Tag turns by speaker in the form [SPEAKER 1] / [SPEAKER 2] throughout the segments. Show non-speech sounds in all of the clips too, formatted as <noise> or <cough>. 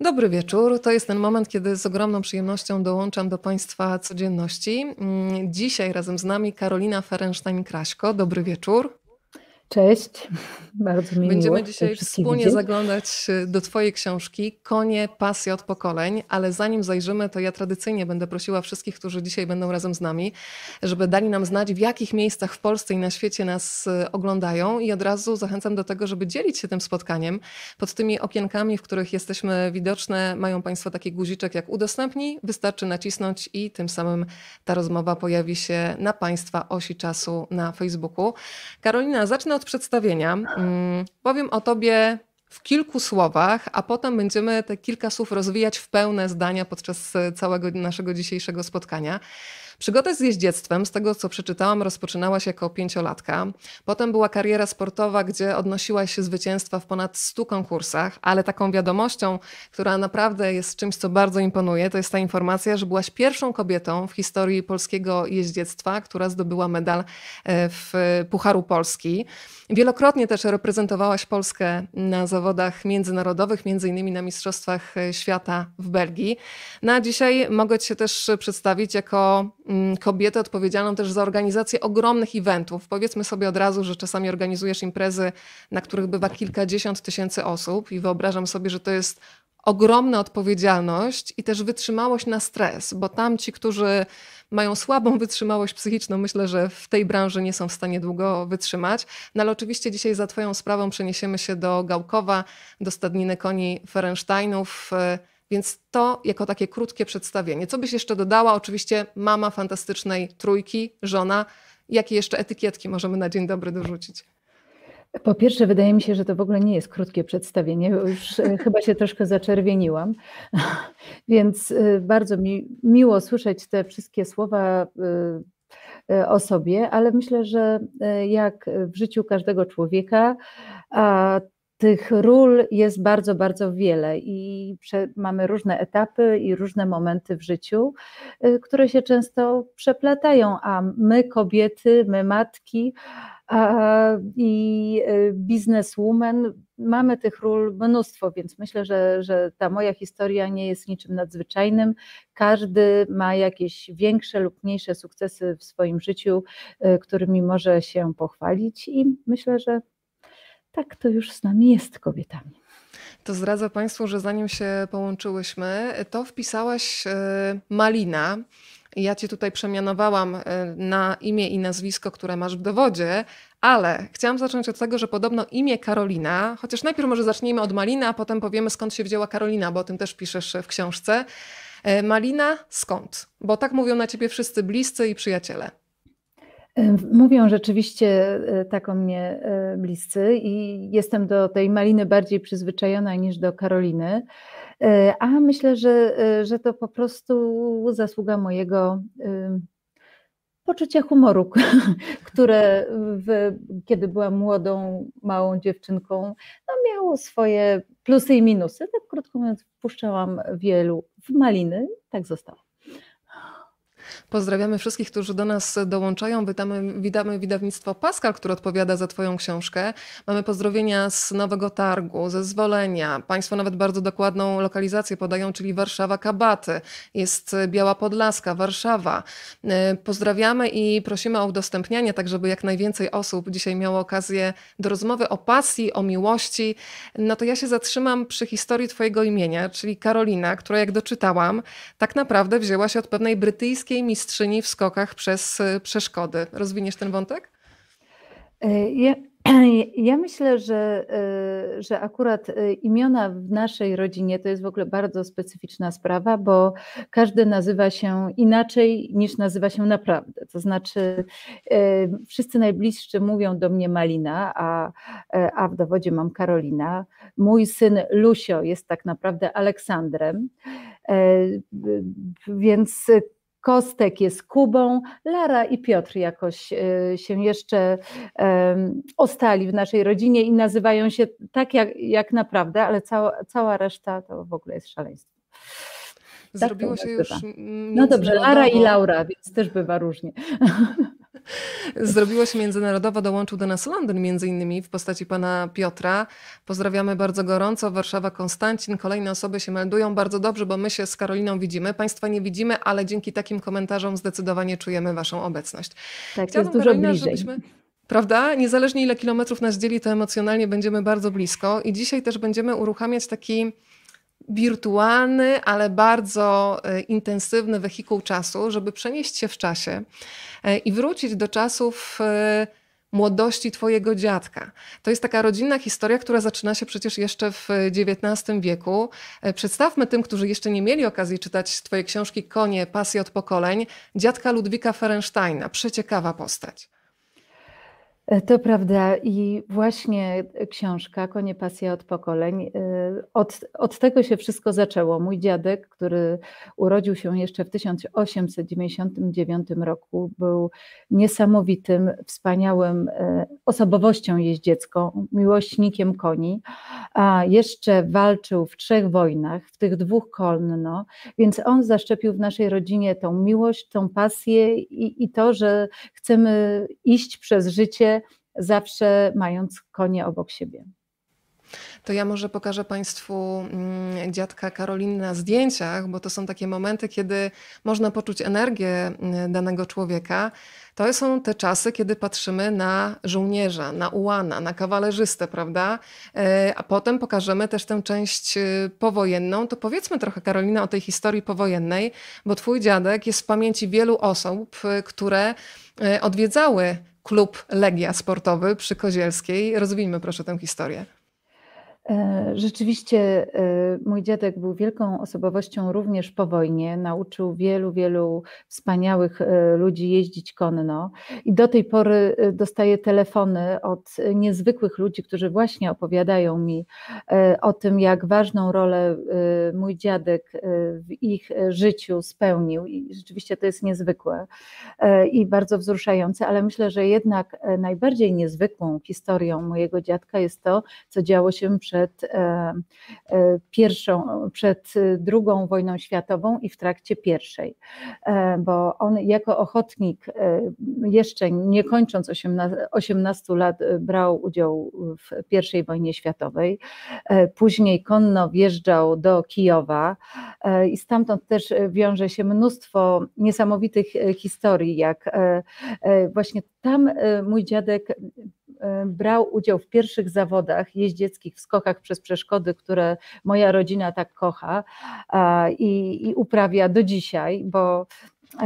[SPEAKER 1] Dobry wieczór. To jest ten moment, kiedy z ogromną przyjemnością dołączam do Państwa codzienności. Mm, Dzisiaj razem z nami Karolina Ferenstein-Kraśko. Dobry wieczór.
[SPEAKER 2] Cześć, <laughs> bardzo mi
[SPEAKER 1] Będziemy
[SPEAKER 2] miło
[SPEAKER 1] dzisiaj wspólnie
[SPEAKER 2] widzieć.
[SPEAKER 1] zaglądać y, do Twojej książki Konie, pasja od pokoleń, ale zanim zajrzymy, to ja tradycyjnie będę prosiła wszystkich, którzy dzisiaj będą razem z nami, żeby dali nam znać, w jakich miejscach w Polsce i na świecie nas y, oglądają i od razu zachęcam do tego, żeby dzielić się tym spotkaniem. Pod tymi okienkami, w których jesteśmy widoczne, mają Państwo taki guziczek jak udostępnij, wystarczy nacisnąć i tym samym ta rozmowa pojawi się na Państwa osi czasu na Facebooku. Karolina, zacznę od przedstawienia. Mm, Powiem o Tobie w kilku słowach, a potem będziemy te kilka słów rozwijać w pełne zdania podczas całego naszego dzisiejszego spotkania. Przygoda z jeździectwem, z tego co przeczytałam, rozpoczynałaś jako pięciolatka. Potem była kariera sportowa, gdzie odnosiłaś zwycięstwa w ponad 100 konkursach, ale taką wiadomością, która naprawdę jest czymś, co bardzo imponuje, to jest ta informacja, że byłaś pierwszą kobietą w historii polskiego jeździectwa, która zdobyła medal e, w Pucharu Polski. Wielokrotnie też reprezentowałaś Polskę na zawodach międzynarodowych, między innymi na Mistrzostwach Świata w Belgii. No a dzisiaj mogę Cię też przedstawić jako kobietę odpowiedzialną też za organizację ogromnych eventów. Powiedzmy sobie od razu, że czasami organizujesz imprezy, na których bywa kilkadziesiąt tysięcy osób i wyobrażam sobie, że to jest ogromna odpowiedzialność i też wytrzymałość na stres, bo tam ci, którzy mają słabą wytrzymałość psychiczną, myślę, że w tej branży nie są w stanie długo wytrzymać. No ale oczywiście dzisiaj za Twoją sprawą przeniesiemy się do Gałkowa, do stadniny koni Ferensteinów. Więc to jako takie krótkie przedstawienie. Co byś jeszcze dodała? Oczywiście mama fantastycznej trójki, żona. Jakie jeszcze etykietki możemy na dzień dobry dorzucić?
[SPEAKER 2] Po pierwsze, wydaje mi się, że to w ogóle nie jest krótkie przedstawienie, bo już e, <laughs> chyba się troszkę zaczerwieniłam, <laughs> więc e, bardzo mi miło słyszeć te wszystkie słowa e, o sobie, ale myślę, że jak w życiu każdego człowieka, a tych ról jest bardzo, bardzo wiele i mamy różne etapy i różne momenty w życiu, e, które się często przeplatają, a my kobiety, my matki, i e, bizneswoman, mamy tych ról mnóstwo, więc myślę, że, że ta moja historia nie jest niczym nadzwyczajnym. Każdy ma jakieś większe lub mniejsze sukcesy w swoim życiu, e, którymi może się pochwalić i myślę, że tak to już z nami jest kobietami.
[SPEAKER 1] To zdradzę Państwu, że zanim się połączyłyśmy, to wpisałaś e, Malina. Ja Cię tutaj przemianowałam e, na imię i nazwisko, które masz w dowodzie, ale chciałam zacząć od tego, że podobno imię Karolina, chociaż najpierw może zacznijmy od Malina, a potem powiemy skąd się wzięła Karolina, bo o tym też piszesz w książce. E, Malina skąd? Bo tak mówią na Ciebie wszyscy bliscy i przyjaciele.
[SPEAKER 2] Mówią rzeczywiście e, tak o mnie e, bliscy i jestem do tej maliny bardziej przyzwyczajona niż do Karoliny, E, a myślę, że, że to po prostu zasługa mojego poczucia humoru, <laughs> które w, kiedy byłam młodą, małą dziewczynką, no miało swoje plusy i minusy. Tak krótko mówiąc, wpuszczałam wielu w maliny, tak zostało.
[SPEAKER 1] Pozdrawiamy wszystkich, którzy do nas dołączają. Witamy, witamy wydawnictwo Pascal, które odpowiada za Twoją książkę. Mamy pozdrowienia z Nowego Targu, ze Zwolenia. Państwo nawet bardzo dokładną lokalizację podają, czyli Warszawa Kabaty. Jest Biała Podlaska, Warszawa. E, Pozdrawiamy i prosimy o udostępnianie, tak żeby jak najwięcej osób dzisiaj miało okazję do rozmowy o pasji, o miłości. No to ja się zatrzymam przy historii Twojego imienia, czyli Karolina, która jak doczytałam, tak naprawdę wzięła się od pewnej brytyjskiej mistrzyni w skokach przez y, przeszkody. Rozwiniesz ten wątek?
[SPEAKER 2] E, Ja, <clears throat> ja myślę, że, e, że akurat e, imiona w naszej rodzinie to jest w ogóle bardzo specyficzna sprawa, bo każdy nazywa się inaczej niż nazywa się naprawdę. To znaczy, e, wszyscy najbliższy mówią do mnie Malina, a, e, a w dowodzie mam Karolina. Mój syn Lusio jest tak naprawdę Aleksandrem, e, więc Kostek jest Kubą, Lara i Piotr jakoś e, się jeszcze ostali w naszej rodzinie i nazywają się tak jak, jak naprawdę, ale cała, cała reszta to w ogóle jest szaleństwo. Tak
[SPEAKER 1] Zrobiło
[SPEAKER 2] u
[SPEAKER 1] się już
[SPEAKER 2] No dobrze, Lara i. Laura, więc też bywa różnie. <laughs> <laughs>
[SPEAKER 1] Zrobiło się międzynarodowo, dołączył do nas Londyn między innymi w postaci pana Piotra. Pozdrawiamy bardzo gorąco. Warszawa, Konstancin. Kolejne osoby się meldują. Bardzo dobrze, bo my się z Karoliną widzimy. Państwa nie widzimy, ale dzięki takim komentarzom zdecydowanie czujemy waszą obecność.
[SPEAKER 2] Tak, Chciałabym, jest dużo Karolina, bliżej.
[SPEAKER 1] Żebyśmy... Prawda? Niezależnie ile kilometrów nas dzieli, to emocjonalnie będziemy bardzo blisko. I dzisiaj też będziemy uruchamiać taki wirtualny, ale bardzo e, intensywny wehikuł czasu, żeby przenieść się w czasie i wrócić do czasów e, młodości twojego dziadka. To jest taka rodzinna historia, która zaczyna się przecież jeszcze w XIX wieku. Przedstawmy tym, którzy jeszcze nie mieli okazji czytać twoje książki Konie, pasje od pokoleń, dziadka Ludwika Ferensteina. Przeciekawa postać.
[SPEAKER 2] E, to prawda i właśnie książka Konie pasja od pokoleń, e, od, od tego się wszystko zaczęło. Mój dziadek, który urodził się jeszcze w 1899 roku, był niesamowitym, wspaniałym e, osobowością jeździecką, miłośnikiem koni, a jeszcze walczył w trzech wojnach, w tych dwóch konno, więc on zaszczepił w naszej rodzinie tą miłość, tą pasję i, i to, że chcemy iść przez życie zawsze mając konie obok siebie.
[SPEAKER 1] To ja może pokażę Państwu mm, dziadka Karoliny na zdjęciach, bo to są takie momenty, kiedy można poczuć energię mm, danego człowieka. To są te czasy, kiedy patrzymy na żołnierza, na ułana, na kawalerzystę, prawda? E, a potem pokażemy też tę część y, powojenną. To powiedzmy trochę, Karolina, o tej historii powojennej, bo Twój dziadek jest w pamięci wielu osób, y, które y, odwiedzały klub Legia Sportowy przy Kozielskiej. Rozwijmy proszę tę historię.
[SPEAKER 2] E, rzeczywiście e, mój dziadek był wielką osobowością również po wojnie. Nauczył wielu, wielu wspaniałych e, ludzi jeździć konno i do tej pory dostaję telefony od niezwykłych ludzi, którzy właśnie opowiadają mi o tym, jak ważną rolę mój dziadek w ich życiu spełnił. I rzeczywiście to jest niezwykłe i bardzo wzruszające, ale myślę, że jednak najbardziej niezwykłą historią mojego dziadka jest to, co działo się przed przed e, e, pierwszą, przed drugą wojną światową i w trakcie pierwszej, e, bo on jako ochotnik jeszcze nie kończąc 18, 18 lat brał udział w pierwszej wojnie światowej, później konno wjeżdżał do Kijowa i stamtąd też wiąże się mnóstwo niesamowitych historii, jak właśnie tam mój dziadek E, brał udział w pierwszych zawodach jeździeckich, w skokach przez przeszkody, które moja rodzina tak kocha i, i uprawia do dzisiaj, bo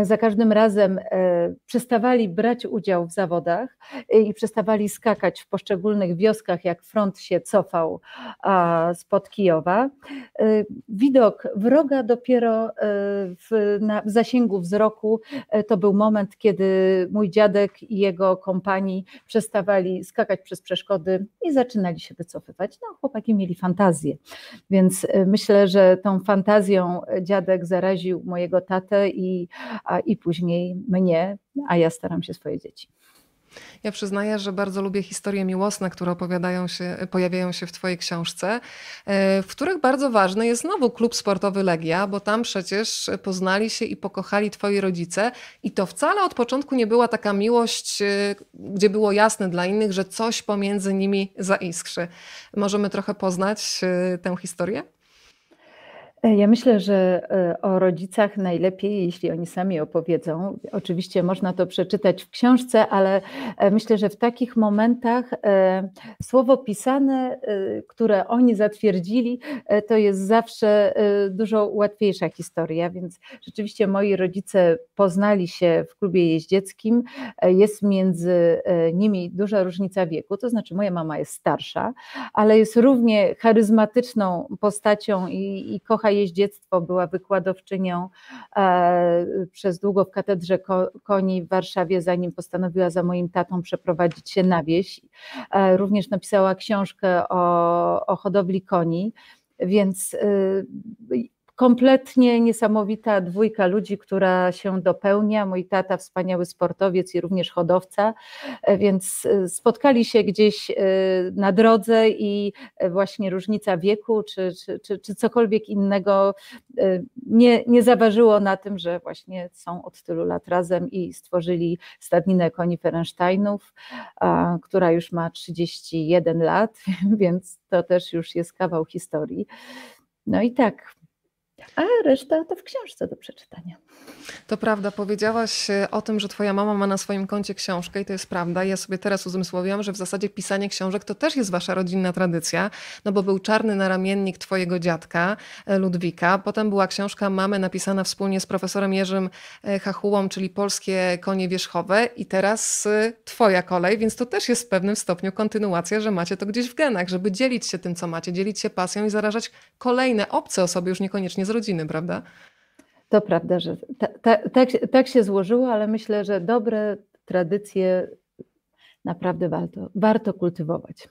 [SPEAKER 2] za każdym razem e, przestawali brać udział w zawodach i przestawali skakać w poszczególnych wioskach, jak front się cofał spod Kijowa. E, widok wroga dopiero e, w, na, w zasięgu wzroku to był moment, kiedy mój dziadek i jego kompanii przestawali skakać przez przeszkody i zaczynali się wycofywać. No, chłopaki mieli fantazję, więc myślę, że tą fantazją dziadek zaraził mojego tatę i a i później mnie, a ja staram się swoje dzieci.
[SPEAKER 1] Ja przyznaję, że bardzo lubię historie miłosne, które opowiadają się, pojawiają się w Twojej książce, e, w których bardzo ważny jest znowu klub sportowy Legia, bo tam przecież poznali się i pokochali Twoi rodzice. I to wcale od początku nie była taka miłość, e, gdzie było jasne dla innych, że coś pomiędzy nimi zaiskrzy. Możemy trochę poznać e, tę historię?
[SPEAKER 2] Ja myślę, że e, o rodzicach najlepiej, jeśli oni sami opowiedzą. Oczywiście można to przeczytać w książce, ale e, myślę, że w takich momentach e, słowo pisane, które oni zatwierdzili, to jest zawsze dużo łatwiejsza historia. Więc rzeczywiście moi rodzice poznali się w klubie jeździeckim. Jest między nimi duża różnica wieku, to znaczy moja mama jest starsza, ale jest równie charyzmatyczną postacią i, i kocha jeździectwo, była wykładowczynią e, przez długo w katedrze koni w Warszawie, zanim postanowiła za moim tatą przeprowadzić się na wieś. E, również napisała książkę o, o hodowli koni, więc y, kompletnie niesamowita dwójka ludzi, która się dopełnia. Mój tata, wspaniały sportowiec i również hodowca, e, więc e, spotkali się gdzieś na drodze i właśnie różnica wieku czy, czy, czy, czy cokolwiek innego nie, nie zaważyło na tym, że właśnie są od tylu lat razem i stworzyli stadninę koni Ferensteinów, która już ma 31 lat, <laughs> więc to też już jest kawał historii. No i tak, a reszta to w książce do przeczytania.
[SPEAKER 1] To prawda, powiedziałaś e, o tym, że twoja mama ma na swoim koncie książkę i to jest prawda. Ja sobie teraz uzmysłowiłam, że w zasadzie pisanie książek to też jest wasza rodzinna tradycja, no bo był czarny naramiennik twojego dziadka e, Ludwika, potem była książka mamy napisana wspólnie z profesorem Jerzym e, Hachułą, czyli Polskie konie wierzchowe i teraz twoja kolej, więc to też jest w pewnym stopniu kontynuacja, że macie to gdzieś w genach, żeby dzielić się tym, co macie, dzielić się pasją i zarażać kolejne obce osoby, już niekoniecznie z rodziny, prawda?
[SPEAKER 2] To prawda, że ta, ta, tak, się złożyło, ale myślę, że dobre tradycje naprawdę warto, warto kultywować.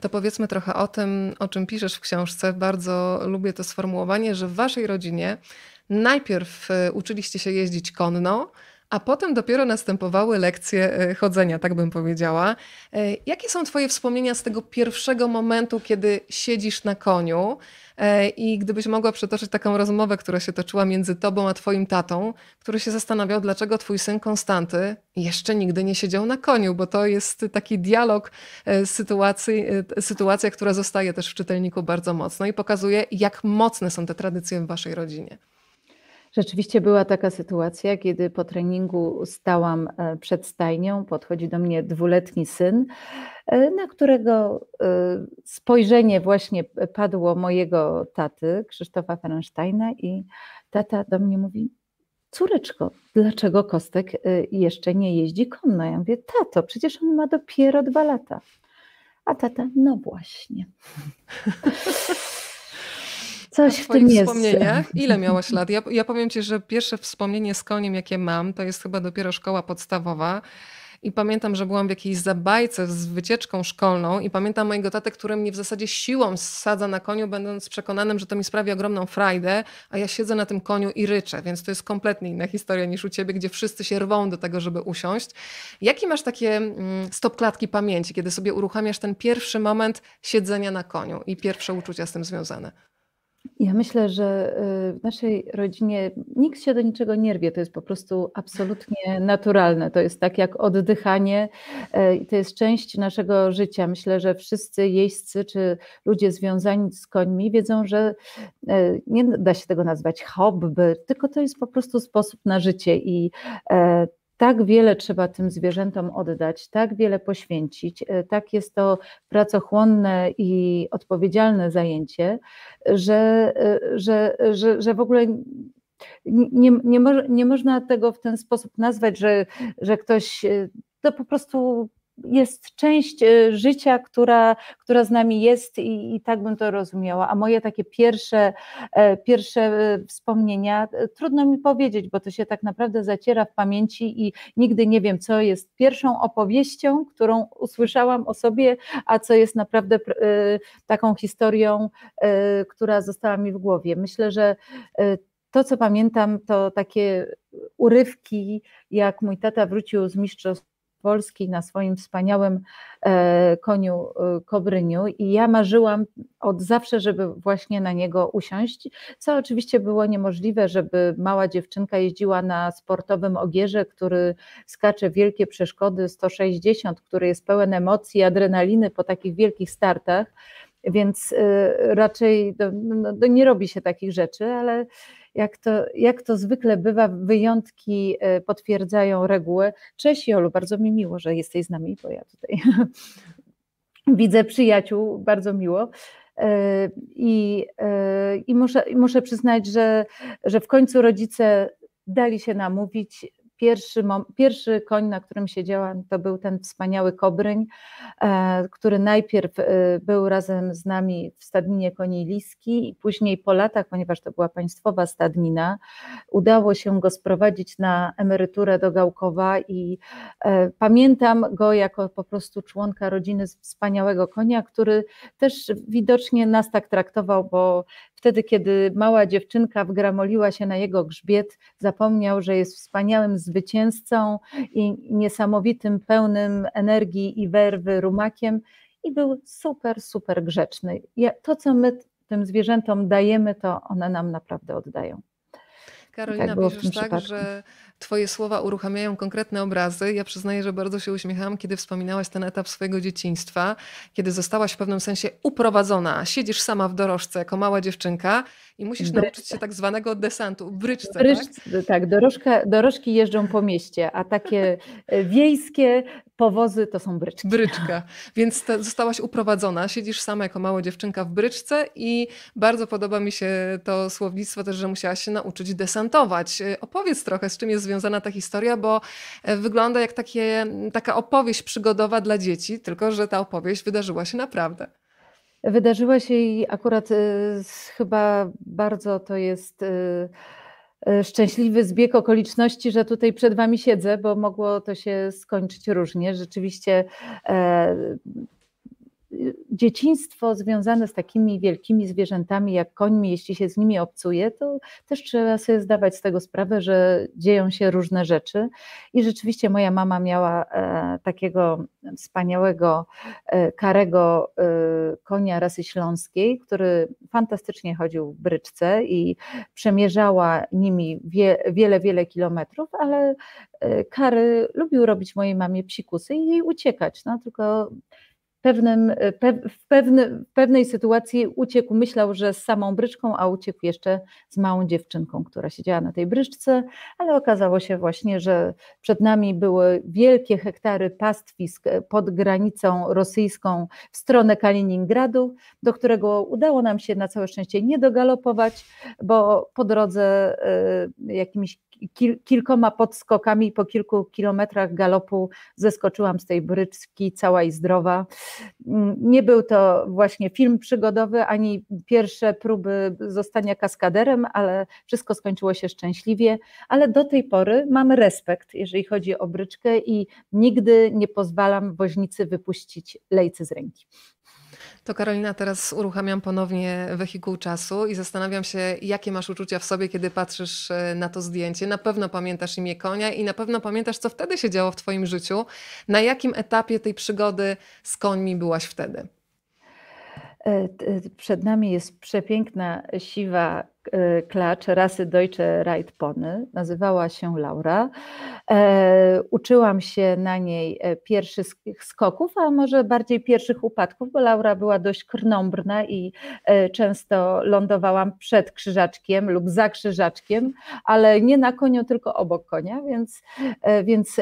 [SPEAKER 1] To powiedzmy trochę o tym, o czym piszesz w książce. Bardzo lubię to sformułowanie, że w waszej rodzinie najpierw e, uczyliście się jeździć konno, a potem dopiero następowały lekcje e, chodzenia, tak bym powiedziała. E, jakie są Twoje wspomnienia z tego pierwszego momentu, kiedy siedzisz na koniu? E, I gdybyś mogła przytoczyć taką rozmowę, która się toczyła między Tobą a Twoim tatą, który się zastanawiał, dlaczego Twój syn Konstanty jeszcze nigdy nie siedział na koniu, bo to jest taki dialog, sytuacji, sytuacja, która zostaje też w czytelniku bardzo mocno i pokazuje, jak mocne są te tradycje w Waszej rodzinie.
[SPEAKER 2] Rzeczywiście była taka sytuacja, kiedy po treningu stałam e, przed stajnią, podchodzi do mnie dwuletni syn, e, na którego e, spojrzenie właśnie padło mojego taty, Krzysztofa Ferensteina i tata do mnie mówi, córeczko, dlaczego Kostek jeszcze nie jeździ konno? Ja mówię, tato, przecież on ma dopiero dwa lata. A tata, no właśnie. <laughs>
[SPEAKER 1] Coś w tym jest. wspomnieniach, ile miałaś lat? Ja, ja powiem ci, że pierwsze wspomnienie z koniem, jakie mam, to jest chyba dopiero szkoła podstawowa. I pamiętam, że byłam w jakiejś zabajce z wycieczką szkolną i pamiętam mojego tatę, który mnie w zasadzie siłą sadza na koniu, będąc przekonanym, że to mi sprawi ogromną frajdę, a ja siedzę na tym koniu i ryczę, więc to jest kompletnie inna historia niż u ciebie, gdzie wszyscy się rwą do tego, żeby usiąść. Jaki masz takie mm, stop klatki pamięci, kiedy sobie uruchamiasz ten pierwszy moment siedzenia na koniu i pierwsze uczucia z tym związane?
[SPEAKER 2] Ja myślę, że y, w naszej rodzinie nikt się do niczego nie rwie. To jest po prostu absolutnie naturalne. To jest tak jak oddychanie e, to jest część naszego życia. Myślę, że wszyscy jeźdźcy czy ludzie związani z końmi wiedzą, że e, nie da się tego nazwać hobby, tylko to jest po prostu sposób na życie i e, tak wiele trzeba tym zwierzętom oddać, tak wiele poświęcić, e, tak jest to pracochłonne i odpowiedzialne zajęcie, że, e, że, że, że w ogóle nie, nie, nie można tego w ten sposób nazwać, że, że ktoś e, to po prostu jest część e, życia, która, która z nami jest i, i, tak bym to rozumiała. A moje takie pierwsze, e, pierwsze e, wspomnienia, trudno mi powiedzieć, bo to się tak naprawdę zaciera w pamięci i nigdy nie wiem, co jest pierwszą opowieścią, którą usłyszałam o sobie, a co jest naprawdę taką historią, która została mi w głowie. Myślę, że to, co pamiętam, to takie urywki, jak mój tata wrócił z mistrzostw Polski na swoim wspaniałym e, koniu e, Kobryniu. I ja marzyłam od zawsze, żeby właśnie na niego usiąść, co oczywiście było niemożliwe, żeby mała dziewczynka jeździła na sportowym ogierze, który skacze wielkie przeszkody 160, który jest pełen emocji, adrenaliny po takich wielkich startach, więc e, raczej no, no, nie robi się takich rzeczy, ale jak to, jak to zwykle bywa, wyjątki e, potwierdzają regułę. Cześć Jolu, bardzo mi miło, że jesteś z nami, bo ja tutaj <laughs> widzę przyjaciół, bardzo miło. E, I, e, i muszę, muszę przyznać, że, że w końcu rodzice dali się namówić Pierwszy, pierwszy koń, na którym siedziałam, to był ten wspaniały Kobryń, e, który najpierw e, był razem z nami w stadninie koni Liski i później po latach, ponieważ to była państwowa stadnina, udało się go sprowadzić na emeryturę do Gałkowa i e, pamiętam go jako po prostu członka rodziny wspaniałego konia, który też widocznie nas tak traktował, bo wtedy, kiedy mała dziewczynka wgramoliła się na jego grzbiet, zapomniał, że jest wspaniałym zwycięzcą i niesamowitym, pełnym energii i werwy rumakiem i był super, super grzeczny. To, co my tym zwierzętom dajemy, to one nam naprawdę oddają.
[SPEAKER 1] Karolina, tak piszesz tak, że Twoje słowa uruchamiają konkretne obrazy. Ja przyznaję, że bardzo się uśmiechałam, kiedy wspominałaś ten etap swojego dzieciństwa, kiedy zostałaś w pewnym sensie uprowadzona. Siedzisz sama w dorożce jako mała dziewczynka i musisz nauczyć się tak zwanego desantu, bryczce, bryczce
[SPEAKER 2] tak? Tak, dorożka, dorożki jeżdżą po mieście, a takie e, wiejskie powozy to są bryczki.
[SPEAKER 1] Bryczka. Więc te, zostałaś uprowadzona, siedzisz sama jako mała dziewczynka w bryczce i bardzo podoba mi się to słownictwo też, że musiałaś się nauczyć desantować. E, opowiedz trochę, z czym jest związana ta historia, bo e, wygląda jak takie, taka opowieść przygodowa dla dzieci, tylko że ta opowieść wydarzyła się naprawdę.
[SPEAKER 2] Wydarzyła się i akurat y, chyba bardzo to jest y, szczęśliwy zbieg okoliczności, że tutaj przed Wami siedzę, bo mogło to się skończyć różnie. Rzeczywiście e, dzieciństwo związane z takimi wielkimi zwierzętami jak końmi, jeśli się z nimi obcuje, to też trzeba sobie zdawać z tego sprawę, że dzieją się różne rzeczy. I rzeczywiście moja mama miała e, takiego wspaniałego, e, karego e, konia rasy śląskiej, który fantastycznie chodził w bryczce i przemierzała nimi wie, wiele, wiele kilometrów, ale Kary lubił robić mojej mamie psikusy i jej uciekać. No, tylko pewnym, e, w, w pewnej sytuacji uciekł, myślał, że z samą bryczką, a uciekł jeszcze z małą dziewczynką, która siedziała na tej bryczce, ale okazało się właśnie, że przed nami były wielkie hektary pastwisk e, pod granicą rosyjską w stronę Kaliningradu, do którego udało nam się na całe szczęście nie dogalopować, bo po drodze e, jakimiś kil, kilkoma podskokami po kilku kilometrach galopu zeskoczyłam z tej bryczki cała i zdrowa. Mm, nie był to właśnie film przygodowy, ani pierwsze próby zostania kaskaderem, ale wszystko skończyło się szczęśliwie, ale do tej pory mam respekt, jeżeli chodzi o bryczkę i nigdy nie pozwalam woźnicy wypuścić lejcy z ręki.
[SPEAKER 1] To Karolina, teraz uruchamiam ponownie wehikuł czasu i zastanawiam się, jakie masz uczucia w sobie, kiedy patrzysz e, na to zdjęcie. Na pewno pamiętasz imię konia i na pewno pamiętasz, co wtedy się działo w Twoim życiu. Na jakim etapie tej przygody z końmi byłaś wtedy?
[SPEAKER 2] E, przed nami jest przepiękna, siwa E, klacz rasy Deutsche Reitpony. Nazywała się Laura. E, uczyłam się na niej e, pierwszych skoków, a może bardziej pierwszych upadków, bo Laura była dość krnąbrna i często lądowałam przed krzyżaczkiem lub za krzyżaczkiem, ale nie na koniu, tylko obok konia, więc, więc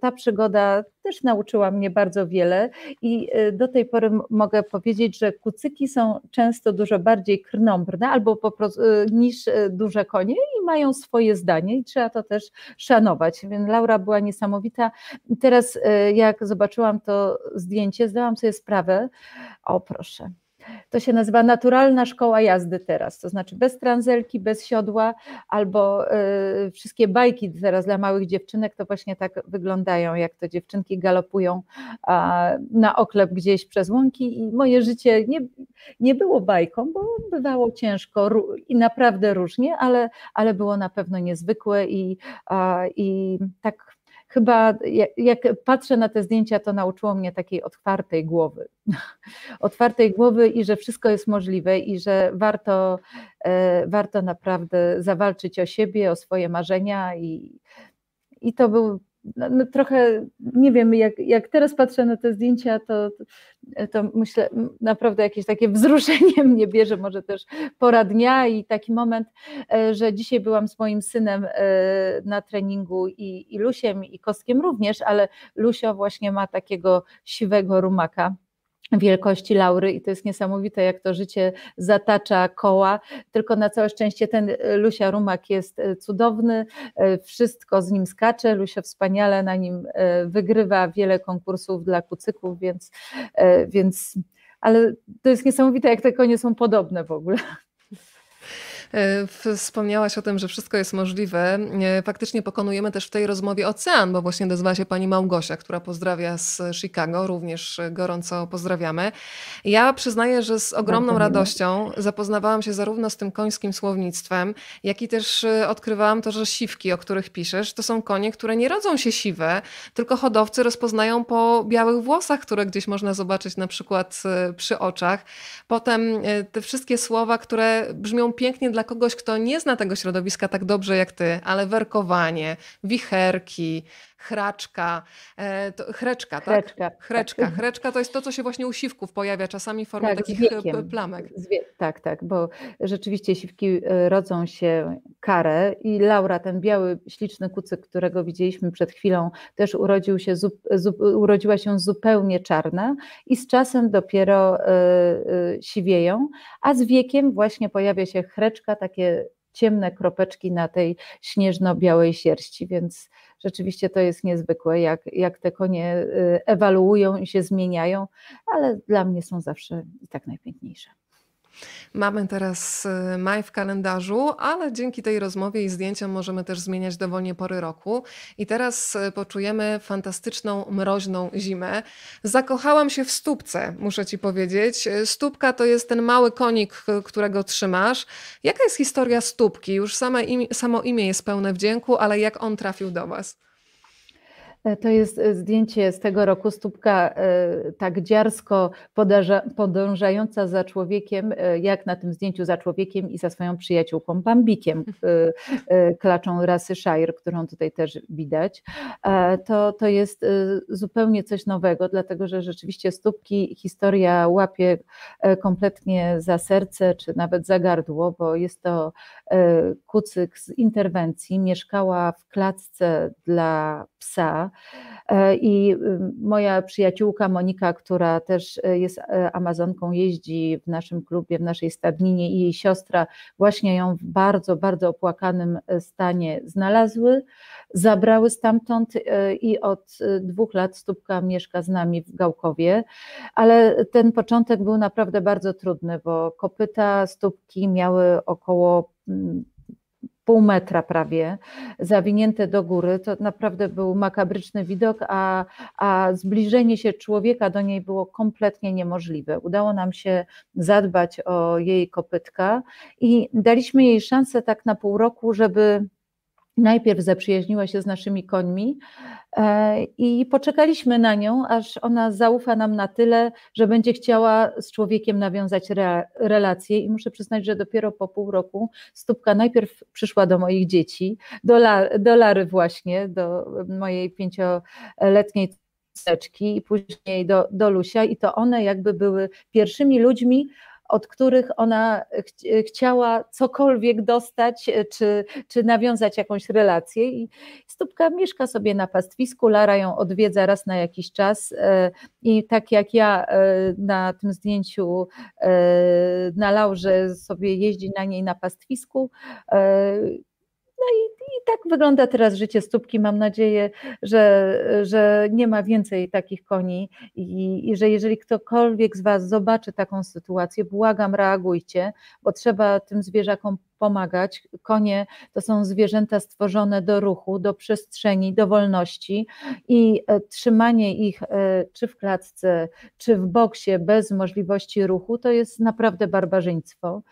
[SPEAKER 2] ta przygoda też nauczyła mnie bardzo wiele i do tej pory mogę powiedzieć, że kucyki są często dużo bardziej krnąbrne albo po prostu niż y, duże konie i mają swoje zdanie i trzeba to też szanować. Więc Laura była niesamowita. Teraz y, jak zobaczyłam to zdjęcie, zdałam sobie sprawę, o proszę, to się nazywa naturalna szkoła jazdy teraz, to znaczy bez transelki, bez siodła, albo y, wszystkie bajki teraz dla małych dziewczynek to właśnie tak wyglądają, jak to dziewczynki galopują na oklep gdzieś przez łąki i moje życie nie, nie było bajką, bo bywało ciężko i naprawdę różnie, ale, ale było na pewno niezwykłe i, i tak chyba jak, patrzę na te zdjęcia, to nauczyło mnie takiej otwartej głowy. <laughs> otwartej głowy i że wszystko jest możliwe i że warto, e, warto naprawdę zawalczyć o siebie, o swoje marzenia i, i to był no, no trochę, nie wiem, jak, jak teraz patrzę na te zdjęcia, to, to myślę, naprawdę jakieś takie wzruszenie <laughs> mnie bierze, może też pora dnia i taki moment, e, że dzisiaj byłam z moim synem e, na treningu i, i Lusiem i Kostkiem również, ale Lusio właśnie ma takiego siwego rumaka wielkości Laury i to jest niesamowite, jak to życie zatacza koła, tylko na całe szczęście ten e, Lusia Rumak jest e, cudowny, e, wszystko z nim skacze, Lusia wspaniale na nim wygrywa wiele konkursów dla kucyków, więc, więc ale to jest niesamowite, jak te konie są podobne w ogóle.
[SPEAKER 1] E, wspomniałaś o tym, że wszystko jest możliwe. E, faktycznie pokonujemy też w tej rozmowie ocean, bo właśnie odezwała się pani Małgosia, która pozdrawia z Chicago. Również gorąco pozdrawiamy. Ja przyznaję, że z ogromną radością zapoznawałam się zarówno z tym końskim słownictwem, jak i też e, odkrywałam to, że siwki, o których piszesz, to są konie, które nie rodzą się siwe, tylko hodowcy rozpoznają po białych włosach, które gdzieś można zobaczyć na przykład przy oczach. Potem te wszystkie słowa, które brzmią pięknie dla kogoś, kto nie zna tego środowiska tak dobrze jak ty, ale werkowanie, wicherki, chraczka, e, to, chreczka, tak?
[SPEAKER 2] Chreczka.
[SPEAKER 1] Chreczka. Tak. Chreczka to jest to, co się właśnie u siwków pojawia czasami w formie
[SPEAKER 2] tak,
[SPEAKER 1] takich e, plamek.
[SPEAKER 2] Wie, tak, tak, bo rzeczywiście siwki e, rodzą się karę i Laura, ten biały, śliczny kucyk, którego widzieliśmy przed chwilą, też urodził się, urodziła się zupełnie czarna i z czasem dopiero siwieją, a z wiekiem właśnie pojawia się chreczka, takie ciemne kropeczki na tej śnieżno-białej sierści, więc rzeczywiście to jest niezwykłe, jak, jak te konie y, ewaluują i się zmieniają, ale dla mnie są zawsze i tak najpiękniejsze.
[SPEAKER 1] Mamy teraz y, maj w kalendarzu, ale dzięki tej rozmowie i zdjęciom możemy też zmieniać dowolnie pory roku. I teraz y, poczujemy fantastyczną, mroźną zimę. Zakochałam się w stópce, muszę ci powiedzieć. Stópka to jest ten mały konik, którego trzymasz. Jaka jest historia stópki? Już same samo imię jest pełne wdzięku, ale jak on trafił do was?
[SPEAKER 2] E, to jest e, zdjęcie z tego roku, stópka e, tak dziarsko podążająca za człowiekiem, jak na tym zdjęciu za człowiekiem i za swoją przyjaciółką Bambikiem, klaczą rasy Shire, którą tutaj też widać. To, to jest zupełnie coś nowego, dlatego że rzeczywiście stópki historia łapie kompletnie za serce, czy nawet za gardło, bo jest to kucyk z interwencji, mieszkała w klatce dla psa, I y, moja przyjaciółka Monika, która też e, jest e, Amazonką, jeździ w naszym klubie, w naszej stadninie i jej siostra właśnie ją w bardzo, bardzo opłakanym stanie znalazły, zabrały stamtąd i od dwóch lat stópka mieszka z nami w Gałkowie, ale ten początek był naprawdę bardzo trudny, bo kopyta stópki miały około mm, pół metra prawie, zawinięte do góry. To naprawdę był makabryczny widok, a, a zbliżenie się człowieka do niej było kompletnie niemożliwe. Udało nam się zadbać o jej kopytka i daliśmy jej szansę tak na pół roku, żeby najpierw zaprzyjaźniła się z naszymi końmi e, i poczekaliśmy na nią, aż ona zaufa nam na tyle, że będzie chciała z człowiekiem nawiązać re, relacje. I muszę przyznać, że dopiero po pół roku stópka najpierw przyszła do moich dzieci, do, La, do Lary właśnie, do mojej pięcioletniej i później do, do Lusia i to one jakby były pierwszymi ludźmi, od których ona ch chciała cokolwiek dostać, e, czy, czy nawiązać jakąś relację. I stópka mieszka sobie na pastwisku, Lara ją odwiedza raz na jakiś czas e, i tak jak ja e, na tym zdjęciu na Laurze sobie jeździ na niej na pastwisku, no i, i tak wygląda teraz życie stópki. Mam nadzieję, że, że nie ma więcej takich koni i, i że jeżeli ktokolwiek z Was zobaczy taką sytuację, błagam, reagujcie, bo trzeba tym zwierzakom pomagać. Konie to są zwierzęta stworzone do ruchu, do przestrzeni, do wolności i e, trzymanie ich e, czy w klatce, czy w boksie bez możliwości ruchu to jest naprawdę barbarzyństwo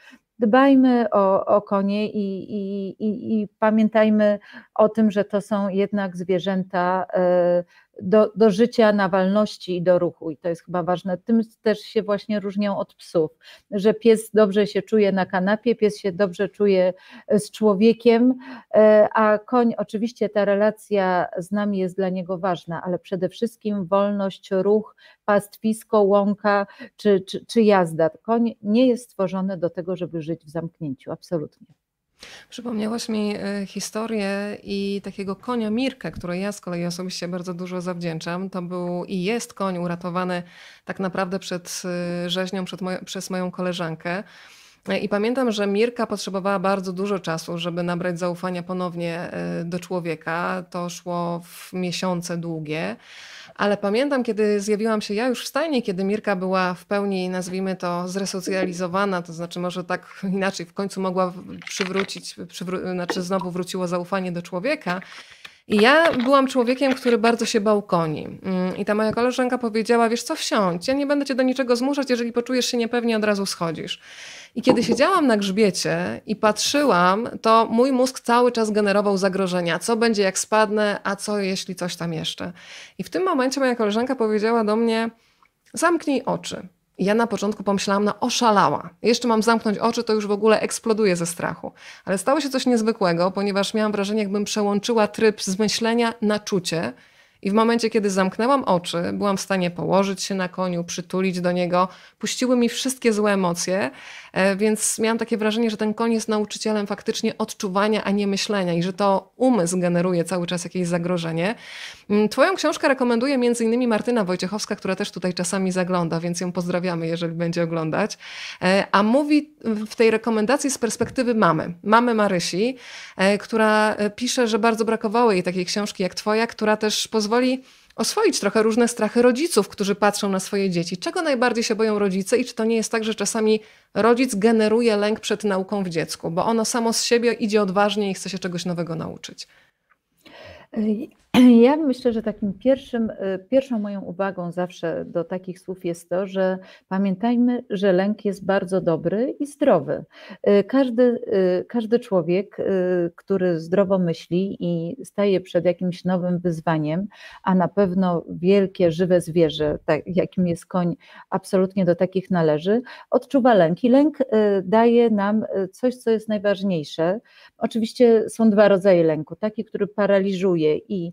[SPEAKER 2] dbajmy o, o konie i, i, i, i, pamiętajmy o tym, że to są jednak zwierzęta e, do, do życia na walności i do ruchu. I to jest chyba ważne. Tym też się właśnie różnią od psów, że pies dobrze się czuje na kanapie, pies się dobrze czuje z człowiekiem, e, a koń, oczywiście ta relacja z nami jest dla niego ważna, ale przede wszystkim wolność, ruch, pastwisko, łąka czy, czy, czy jazda. Koń nie jest stworzony do tego, żeby żyć w zamknięciu, absolutnie.
[SPEAKER 1] Przypomniałaś mi e, historię i takiego konia Mirkę, której ja z kolei osobiście bardzo dużo zawdzięczam. To był i jest koń uratowany tak naprawdę przed e, rzeźnią przed moją, przez moją koleżankę. I pamiętam, że Mirka potrzebowała bardzo dużo czasu, żeby nabrać zaufania ponownie do człowieka. To szło w miesiące długie. Ale pamiętam, kiedy zjawiłam się ja już w stajni, kiedy Mirka była w pełni, nazwijmy to, zresocjalizowana, to znaczy może tak inaczej, w końcu mogła przywrócić, przywró- znaczy znowu wróciło zaufanie do człowieka. I ja byłam człowiekiem, który bardzo się bał koni. Mm, I ta moja koleżanka powiedziała, wiesz co, wsiądź, ja nie będę cię do niczego zmuszać, jeżeli poczujesz się niepewnie, od razu schodzisz. I kiedy siedziałam na grzbiecie i patrzyłam, to mój mózg cały czas generował zagrożenia. Co będzie, jak spadnę, a co jeśli coś tam jeszcze. I w tym momencie moja koleżanka powiedziała do mnie: zamknij oczy. I ja na początku pomyślałam, no oszalała. Jeszcze mam zamknąć oczy, to już w ogóle eksploduje ze strachu. Ale stało się coś niezwykłego, ponieważ miałam wrażenie, jakbym przełączyła tryb z myślenia na czucie i w momencie, kiedy zamknęłam oczy, byłam w stanie położyć się na koniu, przytulić do niego. Puściły mi wszystkie złe emocje, więc miałam takie wrażenie, że ten koń jest nauczycielem faktycznie odczuwania, a nie myślenia i że to umysł generuje cały czas jakieś zagrożenie. Mm, twoją książkę rekomenduje m.in. Martyna Wojciechowska, która też tutaj czasami zagląda, więc ją pozdrawiamy, jeżeli będzie oglądać. E, a mówi w tej rekomendacji z perspektywy mamy, mamy Marysi, e, która pisze, że bardzo brakowało jej takiej książki jak twoja, która też pozwoli oswoić trochę różne strachy rodziców, którzy patrzą na swoje dzieci. Czego najbardziej się boją rodzice i czy to nie jest tak, że czasami rodzic generuje lęk przed nauką w dziecku, bo ono samo z siebie idzie odważnie i chce się czegoś nowego nauczyć? <clears throat>
[SPEAKER 2] Ja myślę, że takim pierwszym, y, pierwszą moją uwagą zawsze do takich słów jest to, że pamiętajmy, że lęk jest bardzo dobry i zdrowy. Y, każdy, y, każdy człowiek, który zdrowo myśli i staje przed jakimś nowym wyzwaniem, a na pewno wielkie, żywe zwierzę, tak, jakim jest koń, absolutnie do takich należy, odczuwa lęk. I lęk daje nam coś, co jest najważniejsze. Oczywiście są dwa rodzaje lęku: taki, który paraliżuje i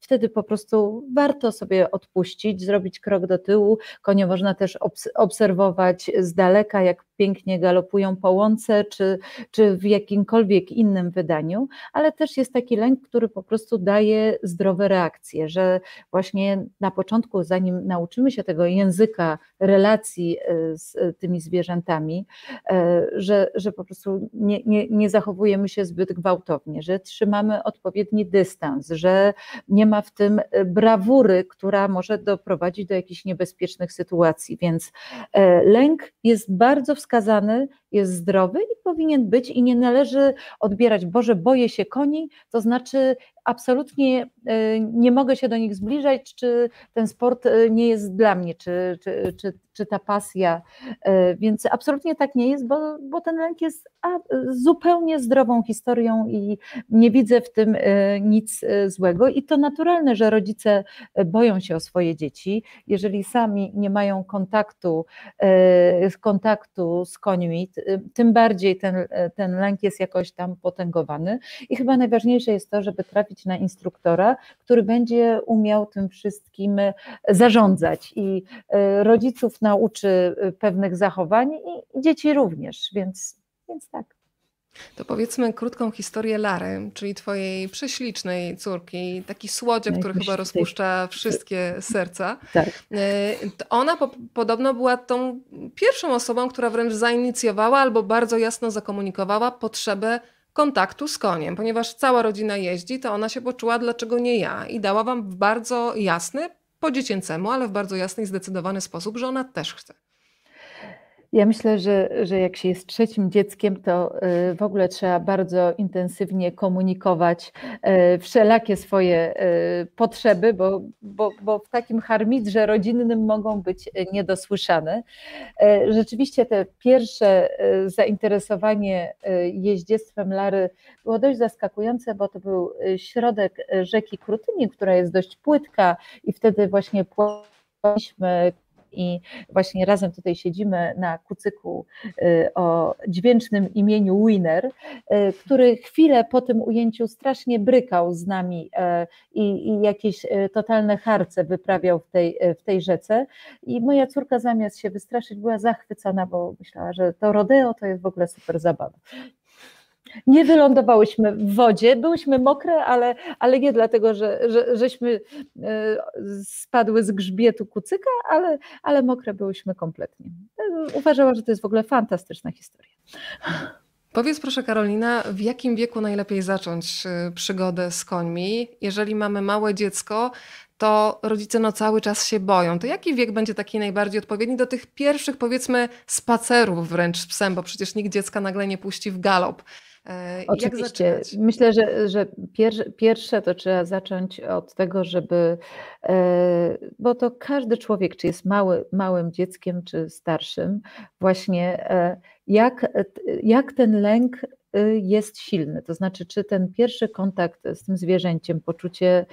[SPEAKER 2] wtedy po prostu warto sobie odpuścić, zrobić krok do tyłu. Konie można też obserwować z daleka, jak pięknie galopują po łące, czy, czy w jakimkolwiek innym wydaniu, ale też jest taki lęk, który po prostu daje zdrowe reakcje, że właśnie na początku, zanim nauczymy się tego języka relacji e, z tymi zwierzętami, e, że, że po prostu nie, nie, nie zachowujemy się zbyt gwałtownie, że trzymamy odpowiedni dystans, że nie ma w tym e, brawury, która może doprowadzić do jakichś niebezpiecznych sytuacji. Więc lęk jest bardzo wskazany jest zdrowy i powinien być i nie należy odbierać, Boże, boję się koni, to znaczy absolutnie e, nie mogę się do nich zbliżać, czy ten sport e, nie jest dla mnie, czy, czy, czy, czy ta pasja. E, więc absolutnie tak nie jest, bo, bo ten lęk jest zupełnie zdrową historią i nie widzę w tym nic złego. I to naturalne, że rodzice boją się o swoje dzieci. Jeżeli sami nie mają kontaktu, kontaktu z końmi, tym bardziej ten, ten lęk jest jakoś tam potęgowany. I chyba najważniejsze jest to, żeby trafić na instruktora, który będzie umiał tym wszystkim zarządzać i rodziców nauczy pewnych zachowań i dzieci również, więc, więc tak.
[SPEAKER 1] To powiedzmy krótką historię Lary, czyli twojej prześlicznej córki, taki słodziak, który chyba rozpuszcza wszystkie serca.
[SPEAKER 2] Tak.
[SPEAKER 1] E, ona po, podobno była tą pierwszą osobą, która wręcz zainicjowała albo bardzo jasno zakomunikowała potrzebę kontaktu z koniem, ponieważ cała rodzina jeździ, to ona się poczuła, dlaczego nie ja i dała wam w bardzo jasny, po dziecięcemu, ale w bardzo jasny i zdecydowany sposób, że ona też chce.
[SPEAKER 2] Ja myślę, że, że jak się jest trzecim dzieckiem, to y, w ogóle trzeba bardzo intensywnie komunikować y, wszelakie swoje y, potrzeby, bo, bo, bo w takim harmidrze rodzinnym mogą być niedosłyszane. Rzeczywiście te pierwsze zainteresowanie jeździectwem Lary było dość zaskakujące, bo to był środek rzeki Krutyni, która jest dość płytka i wtedy właśnie płynęliśmy i właśnie razem tutaj siedzimy na kucyku y, o dźwięcznym imieniu Winner, y, który chwilę po tym ujęciu strasznie brykał z nami y, i, i jakieś totalne harce wyprawiał w tej, w tej rzece i moja córka zamiast się wystraszyć była zachwycona, bo myślała, że to rodeo to jest w ogóle super zabawa. Nie wylądowałyśmy w wodzie, byłyśmy mokre, ale, ale nie dlatego, że, że, żeśmy e, spadły z grzbietu kucyka, ale, ale mokre byłyśmy kompletnie. Uważała, że to jest w ogóle fantastyczna historia.
[SPEAKER 1] Powiedz proszę Karolina, w jakim wieku najlepiej zacząć y, przygodę z końmi? Jeżeli mamy małe dziecko, to rodzice no cały czas się boją. To jaki wiek będzie taki najbardziej odpowiedni do tych pierwszych powiedzmy spacerów wręcz z psem, bo przecież nikt dziecka nagle nie puści w galop.
[SPEAKER 2] E, Oczywiście. Myślę, że, że pierwsze, pierwsze to trzeba zacząć od tego, żeby, e, bo to każdy człowiek, czy jest mały, małym dzieckiem, czy starszym, właśnie e, jak, jak ten lęk jest silny. To znaczy, czy ten pierwszy kontakt z tym zwierzęciem, poczucie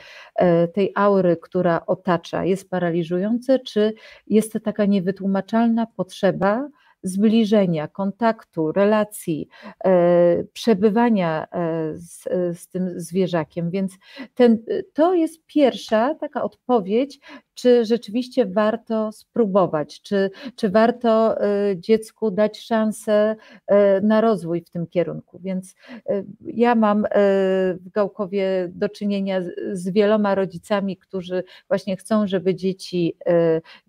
[SPEAKER 2] tej aury, która otacza, jest paraliżujące, czy jest to taka niewytłumaczalna potrzeba, zbliżenia, kontaktu, relacji, e, przebywania e, z, z tym zwierzakiem. Więc ten, to jest pierwsza taka odpowiedź, czy rzeczywiście warto spróbować, czy, czy warto e, dziecku dać szansę na rozwój w tym kierunku. Więc ja mam w Gałkowie do czynienia z wieloma rodzicami, którzy właśnie chcą, żeby dzieci,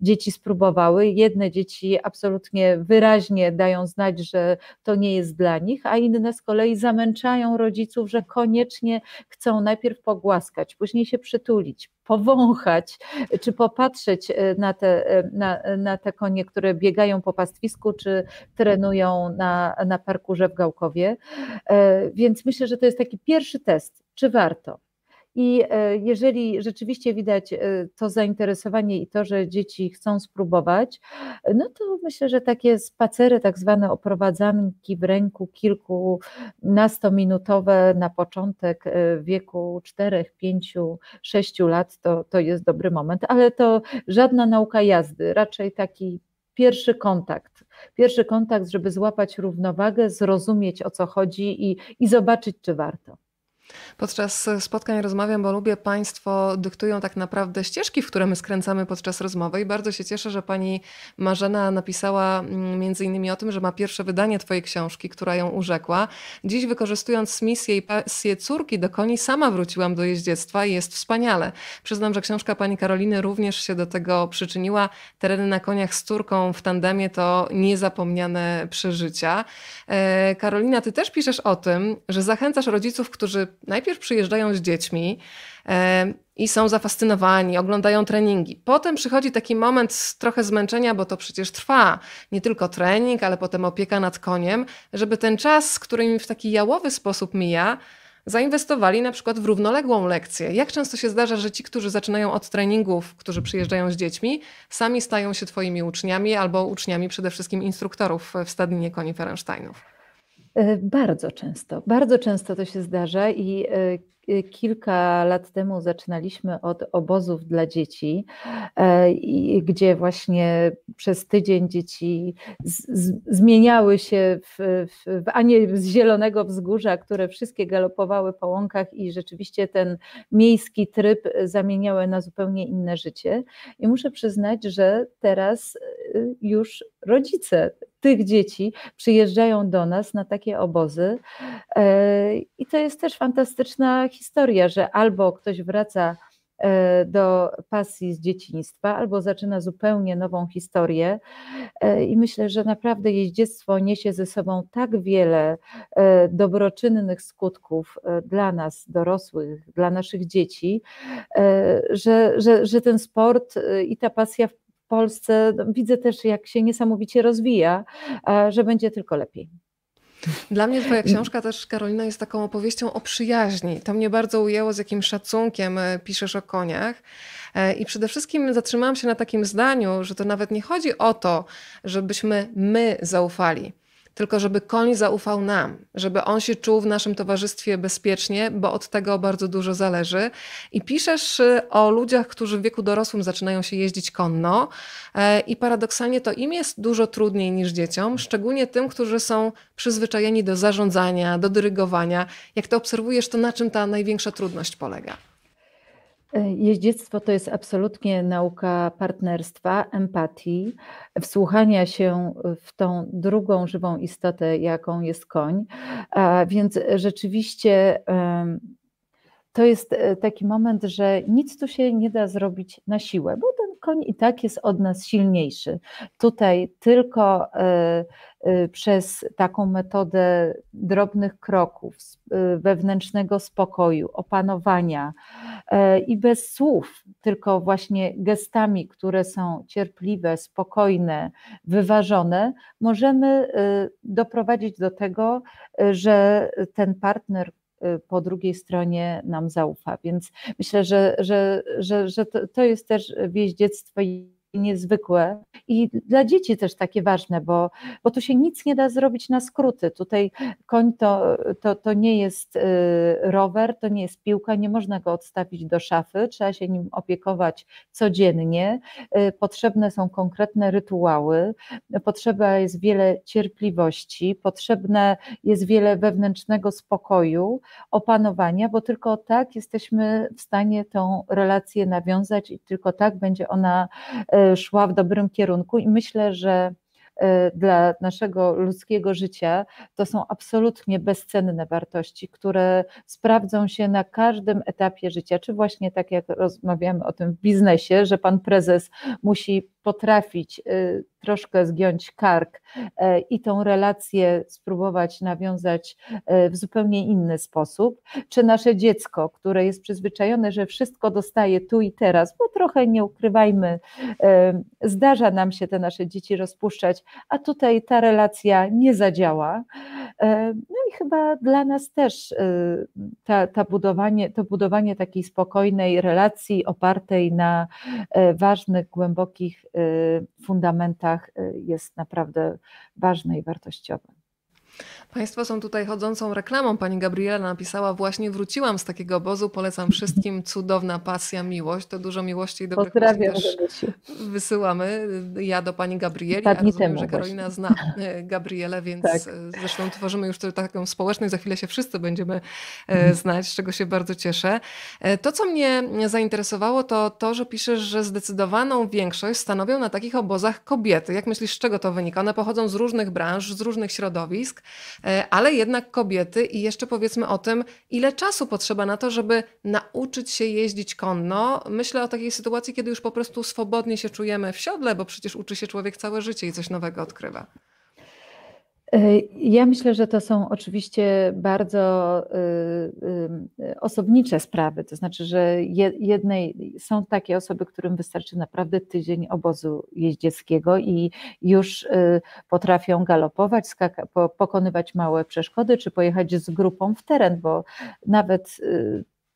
[SPEAKER 2] dzieci spróbowały. Jedne dzieci absolutnie wyraźnie dają znać, że to nie jest dla nich, a inne z kolei zamęczają rodziców, że koniecznie chcą najpierw pogłaskać, później się przytulić, powąchać, czy popatrzeć e, na te, e, na, na te konie, które biegają po pastwisku, czy trenują na, na parkurze w Gałkowie. E, więc myślę, że to jest taki pierwszy test, czy warto. I e, jeżeli rzeczywiście widać e, to zainteresowanie i to, że dzieci chcą spróbować, no to myślę, że takie spacery, tak zwane oprowadzanki w ręku kilku nastominutowe na początek e, wieku 4, 5, 6 lat, to, to jest dobry moment, ale to żadna nauka jazdy, raczej taki pierwszy kontakt. Pierwszy kontakt, żeby złapać równowagę, zrozumieć o co chodzi i, i zobaczyć, czy warto.
[SPEAKER 1] Podczas spotkań rozmawiam, bo lubię Państwo dyktują tak naprawdę ścieżki, w które my skręcamy podczas rozmowy i bardzo się cieszę, że Pani Marzena napisała mm, między innymi o tym, że ma pierwsze wydanie Twojej książki, która ją urzekła. Dziś wykorzystując misję i pasję córki do koni, sama wróciłam do jeździectwa i jest wspaniale. Przyznam, że książka Pani Karoliny również się do tego przyczyniła. Tereny na koniach z córką w tandemie to niezapomniane przeżycia. E, Karolina, Ty też piszesz o tym, że zachęcasz rodziców, którzy najpierw przyjeżdżają z dziećmi e, i są zafascynowani, oglądają treningi. Potem przychodzi taki moment trochę zmęczenia, bo to przecież trwa nie tylko trening, ale potem opieka nad koniem, żeby ten czas, który im w taki jałowy sposób mija, zainwestowali na przykład w równoległą lekcję. Jak często się zdarza, że ci, którzy zaczynają od treningów, którzy przyjeżdżają z dziećmi, sami stają się Twoimi uczniami albo uczniami przede wszystkim instruktorów w stadninie koni Ferensteinów?
[SPEAKER 2] E, bardzo często, bardzo często to się zdarza i e, kilka lat temu zaczynaliśmy od obozów dla dzieci, e, gdzie właśnie przez tydzień dzieci zmieniały się w, w, w Anie z zielonego wzgórza, które wszystkie galopowały po łąkach i rzeczywiście ten miejski tryb zamieniały na zupełnie inne życie. I muszę przyznać, że teraz już rodzice tych dzieci przyjeżdżają do nas na takie obozy. E, I to jest też fantastyczna historia, że albo ktoś wraca e, do pasji z dzieciństwa, albo zaczyna zupełnie nową historię. E, I myślę, że naprawdę jeździectwo niesie ze sobą tak wiele dobroczynnych skutków dla nas, dorosłych, dla naszych dzieci, że, że, że ten sport i ta pasja Polsce no, widzę też, jak się niesamowicie rozwija, że będzie tylko lepiej.
[SPEAKER 1] Dla mnie Twoja książka też, Karolina, jest taką opowieścią o przyjaźni. To mnie bardzo ujęło, z jakim szacunkiem e, piszesz o koniach. E, I przede wszystkim zatrzymałam się na takim zdaniu, że to nawet nie chodzi o to, żebyśmy my zaufali tylko żeby koń zaufał nam, żeby on się czuł w naszym towarzystwie bezpiecznie, bo od tego bardzo dużo zależy. I piszesz y, o ludziach, którzy w wieku dorosłym zaczynają się jeździć konno e, i paradoksalnie to im jest dużo trudniej niż dzieciom, szczególnie tym, którzy są przyzwyczajeni do zarządzania, do dyrygowania. Jak to obserwujesz, to na czym ta największa trudność polega?
[SPEAKER 2] E, jeździectwo to jest absolutnie nauka partnerstwa, empatii, wsłuchania się w tą drugą żywą istotę, jaką jest koń. Więc rzeczywiście to jest e, taki moment, że nic tu się nie da zrobić na siłę, bo koń i tak jest od nas silniejszy. Tutaj tylko e, e, przez taką metodę drobnych kroków, wewnętrznego spokoju, opanowania i bez słów, tylko właśnie gestami, które są cierpliwe, spokojne, wyważone, możemy doprowadzić do tego, że ten partner, po drugiej stronie nam zaufa. Więc myślę, że, że, że, że to, to jest też wieździectwo niezwykłe i dla dzieci też takie ważne, bo, bo tu się nic nie da zrobić na skróty. Tutaj koń to, to, to nie jest y, rower, to nie jest piłka, nie można go odstawić do szafy, trzeba się nim opiekować codziennie. Y, potrzebne są konkretne rytuały, potrzeba jest wiele cierpliwości, potrzebne jest wiele wewnętrznego spokoju, opanowania, bo tylko tak jesteśmy w stanie tą relację nawiązać i tylko tak będzie ona y, szła w dobrym kierunku i myślę, że e, dla naszego ludzkiego życia to są absolutnie bezcenne wartości, które sprawdzą się na każdym etapie życia, czy właśnie tak jak rozmawiamy o tym w biznesie, że pan prezes musi potrafić y, troszkę zgiąć kark e, i tą relację spróbować nawiązać e, w zupełnie inny sposób, czy nasze dziecko, które jest przyzwyczajone, że wszystko dostaje tu i teraz, bo trochę nie ukrywajmy, e, zdarza nam się te nasze dzieci rozpuszczać, a tutaj ta relacja nie zadziała. No i chyba dla nas też ta, ta budowanie, to budowanie takiej spokojnej relacji opartej na ważnych, głębokich fundamentach y, jest naprawdę ważne i wartościowe.
[SPEAKER 1] Państwo są tutaj chodzącą reklamą. Pani Gabriela napisała, właśnie wróciłam z takiego obozu, polecam wszystkim, cudowna pasja, miłość. To dużo miłości i dobrych
[SPEAKER 2] Pozdrawiam,
[SPEAKER 1] też wysyłamy. Ja do Pani Gabrieli, a rozumiem, że Karolina właśnie. zna e, Gabrielę, więc tak. E, zresztą tworzymy już taką społeczność, za chwilę się wszyscy będziemy e, mhm. znać, z czego się bardzo cieszę. To, co mnie zainteresowało, to to, że piszesz, że zdecydowaną większość stanowią na takich obozach kobiety. Jak myślisz, z czego to wynika? One pochodzą z różnych branż, z różnych środowisk. E, ale jednak kobiety i jeszcze powiedzmy o tym, ile czasu potrzeba na to, żeby nauczyć się jeździć konno. Myślę o takiej sytuacji, kiedy już po prostu swobodnie się czujemy w siodle, bo przecież uczy się człowiek całe życie i coś nowego odkrywa.
[SPEAKER 2] E, ja myślę, że to są oczywiście bardzo y, y, osobnicze sprawy. To znaczy, że jednej są takie osoby, którym wystarczy naprawdę tydzień obozu jeździeckiego i już y, potrafią galopować, pokonywać małe przeszkody, czy pojechać z grupą w teren, bo nawet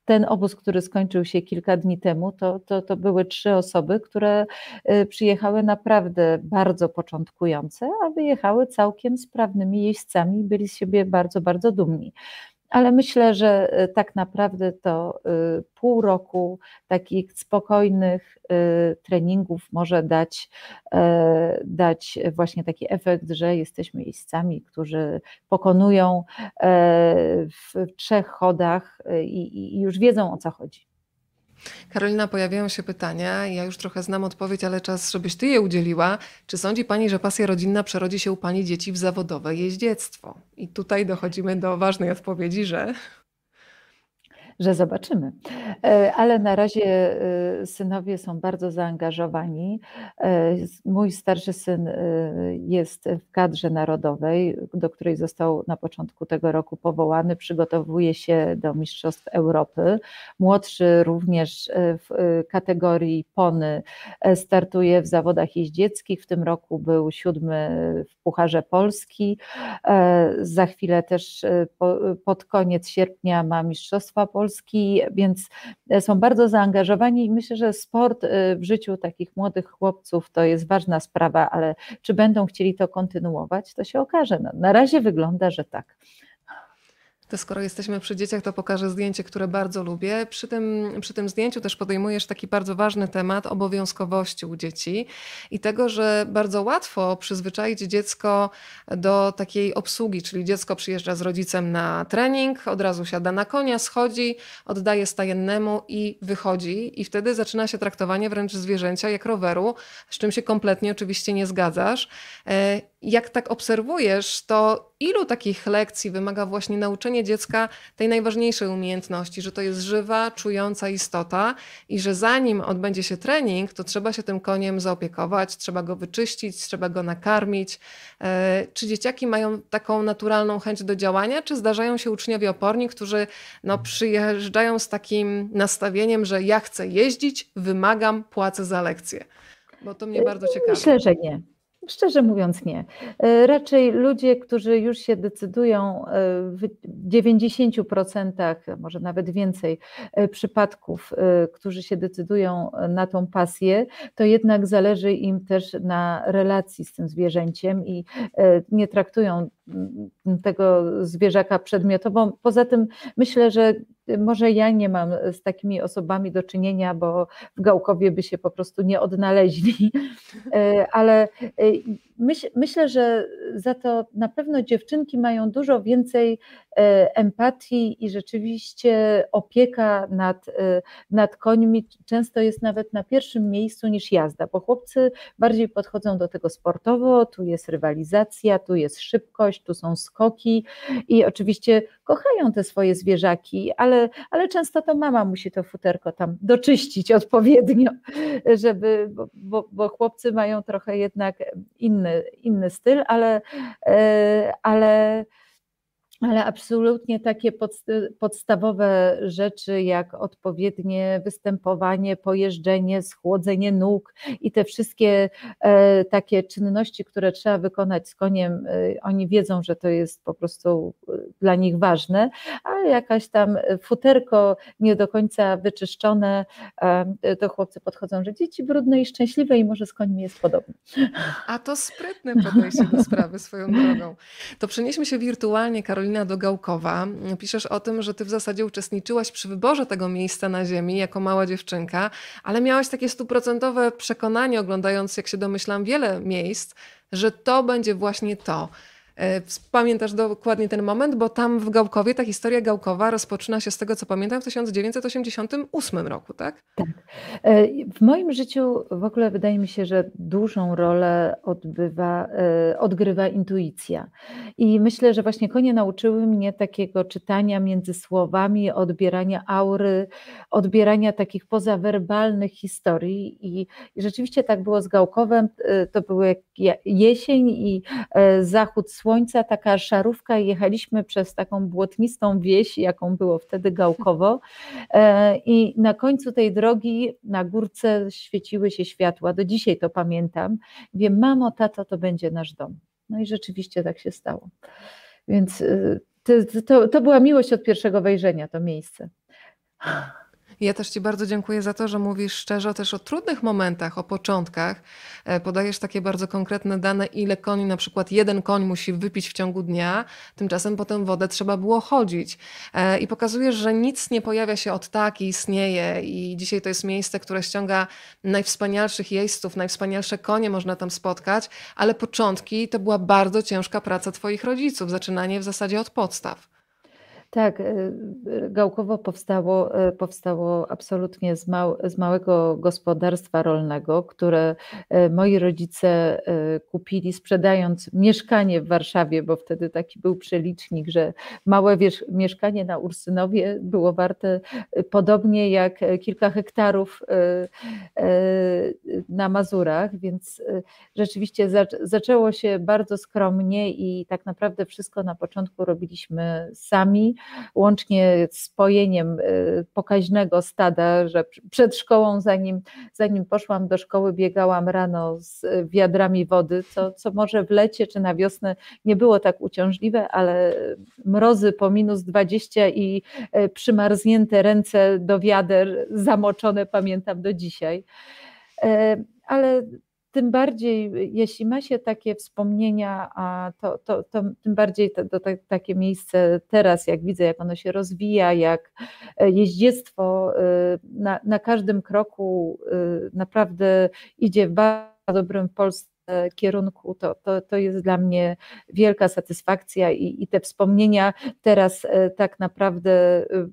[SPEAKER 2] ten obóz, który skończył się kilka dni temu, to, to, to były trzy osoby, które y, przyjechały naprawdę bardzo początkujące, a wyjechały całkiem sprawnymi jeźdźcami byli z siebie bardzo, bardzo dumni ale myślę, że y, tak naprawdę to y, pół roku takich spokojnych y, treningów może dać, e, dać właśnie taki efekt, że jesteśmy jeźdźcami, którzy pokonują e, w trzech chodach i, i już wiedzą o co chodzi.
[SPEAKER 1] Karolina, pojawiają się pytania. Ja już trochę znam odpowiedź, ale czas, żebyś ty je udzieliła. Czy sądzi pani, że pasja rodzinna przerodzi się u pani dzieci w zawodowe jeździectwo? I tutaj dochodzimy do ważnej odpowiedzi, że
[SPEAKER 2] że zobaczymy. E, ale na razie e, synowie są bardzo zaangażowani. E, mój starszy syn jest w kadrze narodowej, do której został na początku tego roku powołany, przygotowuje się do Mistrzostw Europy. Młodszy również w kategorii pony startuje w zawodach jeździeckich. W tym roku był siódmy w Pucharze Polski. Za chwilę też pod koniec sierpnia ma Mistrzostwa Polski Polski, więc e, są bardzo zaangażowani i myślę, że sport e, w życiu takich młodych chłopców to jest ważna sprawa, ale czy będą chcieli to kontynuować, to się okaże. No, na razie wygląda, że tak.
[SPEAKER 1] To skoro jesteśmy przy dzieciach, to pokażę zdjęcie, które bardzo lubię. Przy tym, przy tym zdjęciu też podejmujesz taki bardzo ważny temat obowiązkowości u dzieci i tego, że bardzo łatwo przyzwyczaić dziecko do takiej obsługi, czyli dziecko przyjeżdża z rodzicem na trening, od razu siada na konia, schodzi, oddaje stajennemu i wychodzi. I wtedy zaczyna się traktowanie wręcz zwierzęcia jak roweru, z czym się kompletnie oczywiście nie zgadzasz. E, jak tak obserwujesz, to ilu takich lekcji wymaga właśnie nauczenie dziecka tej najważniejszej umiejętności, że to jest żywa, czująca istota i że zanim odbędzie się trening, to trzeba się tym koniem zaopiekować, trzeba go wyczyścić, trzeba go nakarmić. E, czy dzieciaki mają taką naturalną chęć do działania, czy zdarzają się uczniowie oporni, którzy no, przyjeżdżają z takim nastawieniem, że ja chcę jeździć, wymagam, płacę za lekcję? Bo to mnie bardzo ciekawi.
[SPEAKER 2] Myślę, że nie. Szczerze mówiąc, nie. E, raczej ludzie, którzy już się decydują e, w 90%, może nawet więcej e, przypadków, którzy się decydują na tą pasję, to jednak zależy im też na relacji z tym zwierzęciem i nie traktują tego zwierzaka przedmiotowo. Poza tym myślę, że może ja nie mam z takimi osobami do czynienia, bo w Gałkowie by się po prostu nie odnaleźli, <laughs> e, ale e, myśl, myślę, że za to na pewno dziewczynki mają dużo więcej e, empatii i rzeczywiście opieka nad, nad końmi. Często jest nawet na pierwszym miejscu niż jazda, bo chłopcy bardziej podchodzą do tego sportowo, tu jest rywalizacja, tu jest szybkość, tu są skoki i oczywiście kochają te swoje zwierzaki, ale, ale często to mama musi to futerko tam doczyścić odpowiednio, <laughs> żeby, bo, bo, bo chłopcy mają trochę jednak inny, inny styl, ale, e, ale ale absolutnie takie podstawowe rzeczy, jak odpowiednie występowanie, pojeżdżenie, schłodzenie nóg i te wszystkie e, takie czynności, które trzeba wykonać z koniem, e, oni wiedzą, że to jest po prostu dla nich ważne, ale jakaś tam futerko nie do końca wyczyszczone, to chłopcy podchodzą, że dzieci brudne i szczęśliwe i może z końmi jest podobnie.
[SPEAKER 1] A to sprytne podejście do sprawy swoją drogą. To przenieśmy się wirtualnie, Karolina, Karolina Dogałkowa. Piszesz o tym, że ty w zasadzie uczestniczyłaś przy wyborze tego miejsca na ziemi jako mała dziewczynka, ale miałaś takie stuprocentowe przekonanie, oglądając, jak się domyślam, wiele miejsc, że to będzie właśnie to. E, pamiętasz dokładnie ten moment, bo tam w Gałkowie ta historia Gałkowa rozpoczyna się z tego, co pamiętam, w 1988 roku, tak?
[SPEAKER 2] Tak. E, w moim życiu w ogóle wydaje mi się, że dużą rolę odbywa, e, odgrywa intuicja. I myślę, że właśnie konie nauczyły mnie takiego czytania między słowami, odbierania aury, odbierania takich pozawerbalnych historii. I, rzeczywiście tak było z Gałkowem. To były jesień i zachód słońca, taka szarówka i jechaliśmy przez taką błotnistą wieś, jaką było wtedy Gałkowo e, i na końcu tej drogi na górce świeciły się światła, do dzisiaj to pamiętam. Wiem, mamo, tato, to będzie nasz dom. No i rzeczywiście tak się stało. Więc e, to, to, to była miłość od pierwszego wejrzenia, to miejsce.
[SPEAKER 1] Ja też Ci bardzo dziękuję za to, że mówisz szczerze też o trudnych momentach, o początkach. E, podajesz takie bardzo konkretne dane, ile koni, na przykład jeden koń musi wypić w ciągu dnia, tymczasem potem wodę trzeba było chodzić. E, I pokazujesz, że nic nie pojawia się od tak i istnieje. I dzisiaj to jest miejsce, które ściąga najwspanialszych jeźdźców, najwspanialsze konie można tam spotkać, ale początki to była bardzo ciężka praca Twoich rodziców, zaczynanie w zasadzie od podstaw.
[SPEAKER 2] Tak, y, y, Gałkowo powstało, y, powstało absolutnie z, mał, z małego gospodarstwa rolnego, które moi rodzice kupili, sprzedając mieszkanie w Warszawie, bo wtedy taki był przelicznik, że małe wiesz, mieszkanie na Ursynowie było warte podobnie jak kilka hektarów na Mazurach, więc rzeczywiście zaczęło się bardzo skromnie i tak naprawdę wszystko na początku robiliśmy sami łącznie z pojeniem y, pokaźnego stada, że przed szkołą, zanim, zanim poszłam do szkoły, biegałam rano z wiadrami wody, co, co może w lecie czy na wiosnę nie było tak uciążliwe, ale mrozy po minus 20 i y, przymarznięte ręce do wiader, zamoczone pamiętam do dzisiaj. Y, ale tym bardziej, jeśli ma się takie wspomnienia, to, to, to tym bardziej to, to, to, takie miejsce teraz, jak widzę, jak ono się rozwija, jak jeździectwo na, na każdym kroku naprawdę idzie w bardzo dobrym polskim kierunku, to, to, to jest dla mnie wielka satysfakcja i, i te wspomnienia teraz e, tak naprawdę e,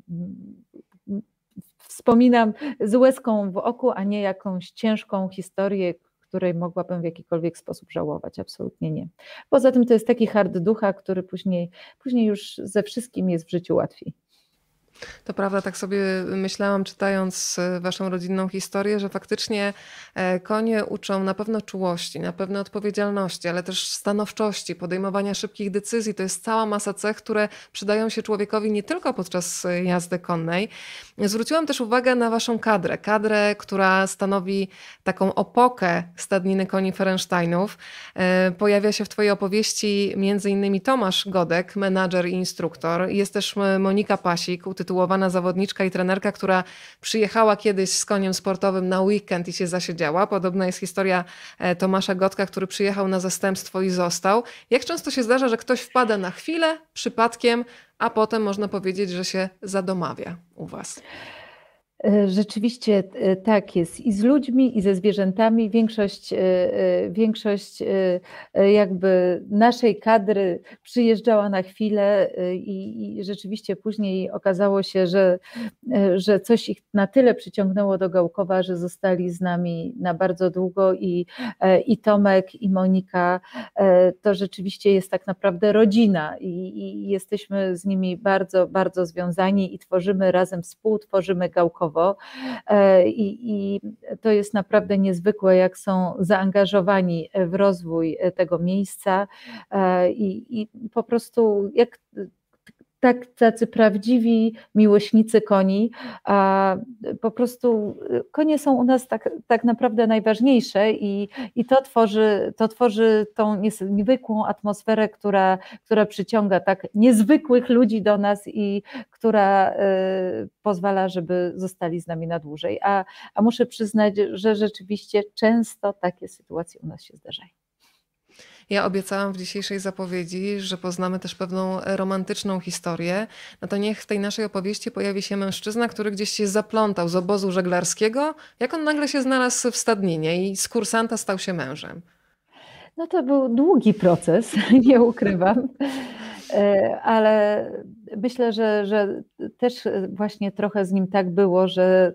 [SPEAKER 2] wspominam z łezką w oku, a nie jakąś ciężką historię, której mogłabym w jakikolwiek sposób żałować. Absolutnie nie. Poza tym to jest taki hard ducha, który później, później już ze wszystkim jest w życiu łatwiej.
[SPEAKER 1] To prawda, tak sobie myślałam, czytając e, Waszą rodzinną historię, że faktycznie e, konie uczą na pewno czułości, na pewno odpowiedzialności, ale też stanowczości, podejmowania szybkich decyzji. To jest cała masa cech, które przydają się człowiekowi nie tylko podczas e, jazdy konnej. Zwróciłam też uwagę na Waszą kadrę, kadrę, która stanowi taką opokę stadniny koni Ferensteinów. Pojawia się w Twojej opowieści między innymi Tomasz Godek, menadżer i instruktor. Jest też Monika Pasik, utytułowana zawodniczka i trenerka, która przyjechała kiedyś z koniem sportowym na weekend i się zasiedziała. Podobna jest historia e, Tomasza Gotka, który przyjechał na zastępstwo i został. Jak często się zdarza, że ktoś wpada na chwilę, przypadkiem, a potem można powiedzieć, że się zadomawia u Was?
[SPEAKER 2] E, rzeczywiście e, tak jest. I z ludźmi, i ze zwierzętami. Większość, e, większość jakby naszej kadry przyjeżdżała na chwilę i, i, rzeczywiście później okazało się, że, że coś ich na tyle przyciągnęło do Gałkowa, że zostali z nami na bardzo długo. I, i Tomek, i Monika to rzeczywiście jest tak naprawdę rodzina. I, i jesteśmy z nimi bardzo, bardzo związani i tworzymy razem, współtworzymy Gałkowo E, I, I to jest naprawdę niezwykłe, jak są zaangażowani w rozwój tego miejsca e, i, i po prostu jak tak, tacy prawdziwi miłośnicy koni. A po prostu konie są u nas tak, tak naprawdę najważniejsze i, i to, tworzy, to tworzy tą niezwykłą atmosferę, która, która przyciąga tak niezwykłych ludzi do nas i która y, pozwala, żeby zostali z nami na dłużej. A, a muszę przyznać, że rzeczywiście często takie sytuacje u nas się zdarzają.
[SPEAKER 1] Ja obiecałam w dzisiejszej zapowiedzi, że poznamy też pewną romantyczną historię. No to niech w tej naszej opowieści pojawi się mężczyzna, który gdzieś się zaplątał z obozu żeglarskiego, jak on nagle się znalazł w stadninie i z kursanta stał się mężem.
[SPEAKER 2] No to był długi proces, <laughs> nie ukrywam. E, ale myślę, że, że też właśnie trochę z nim tak było, że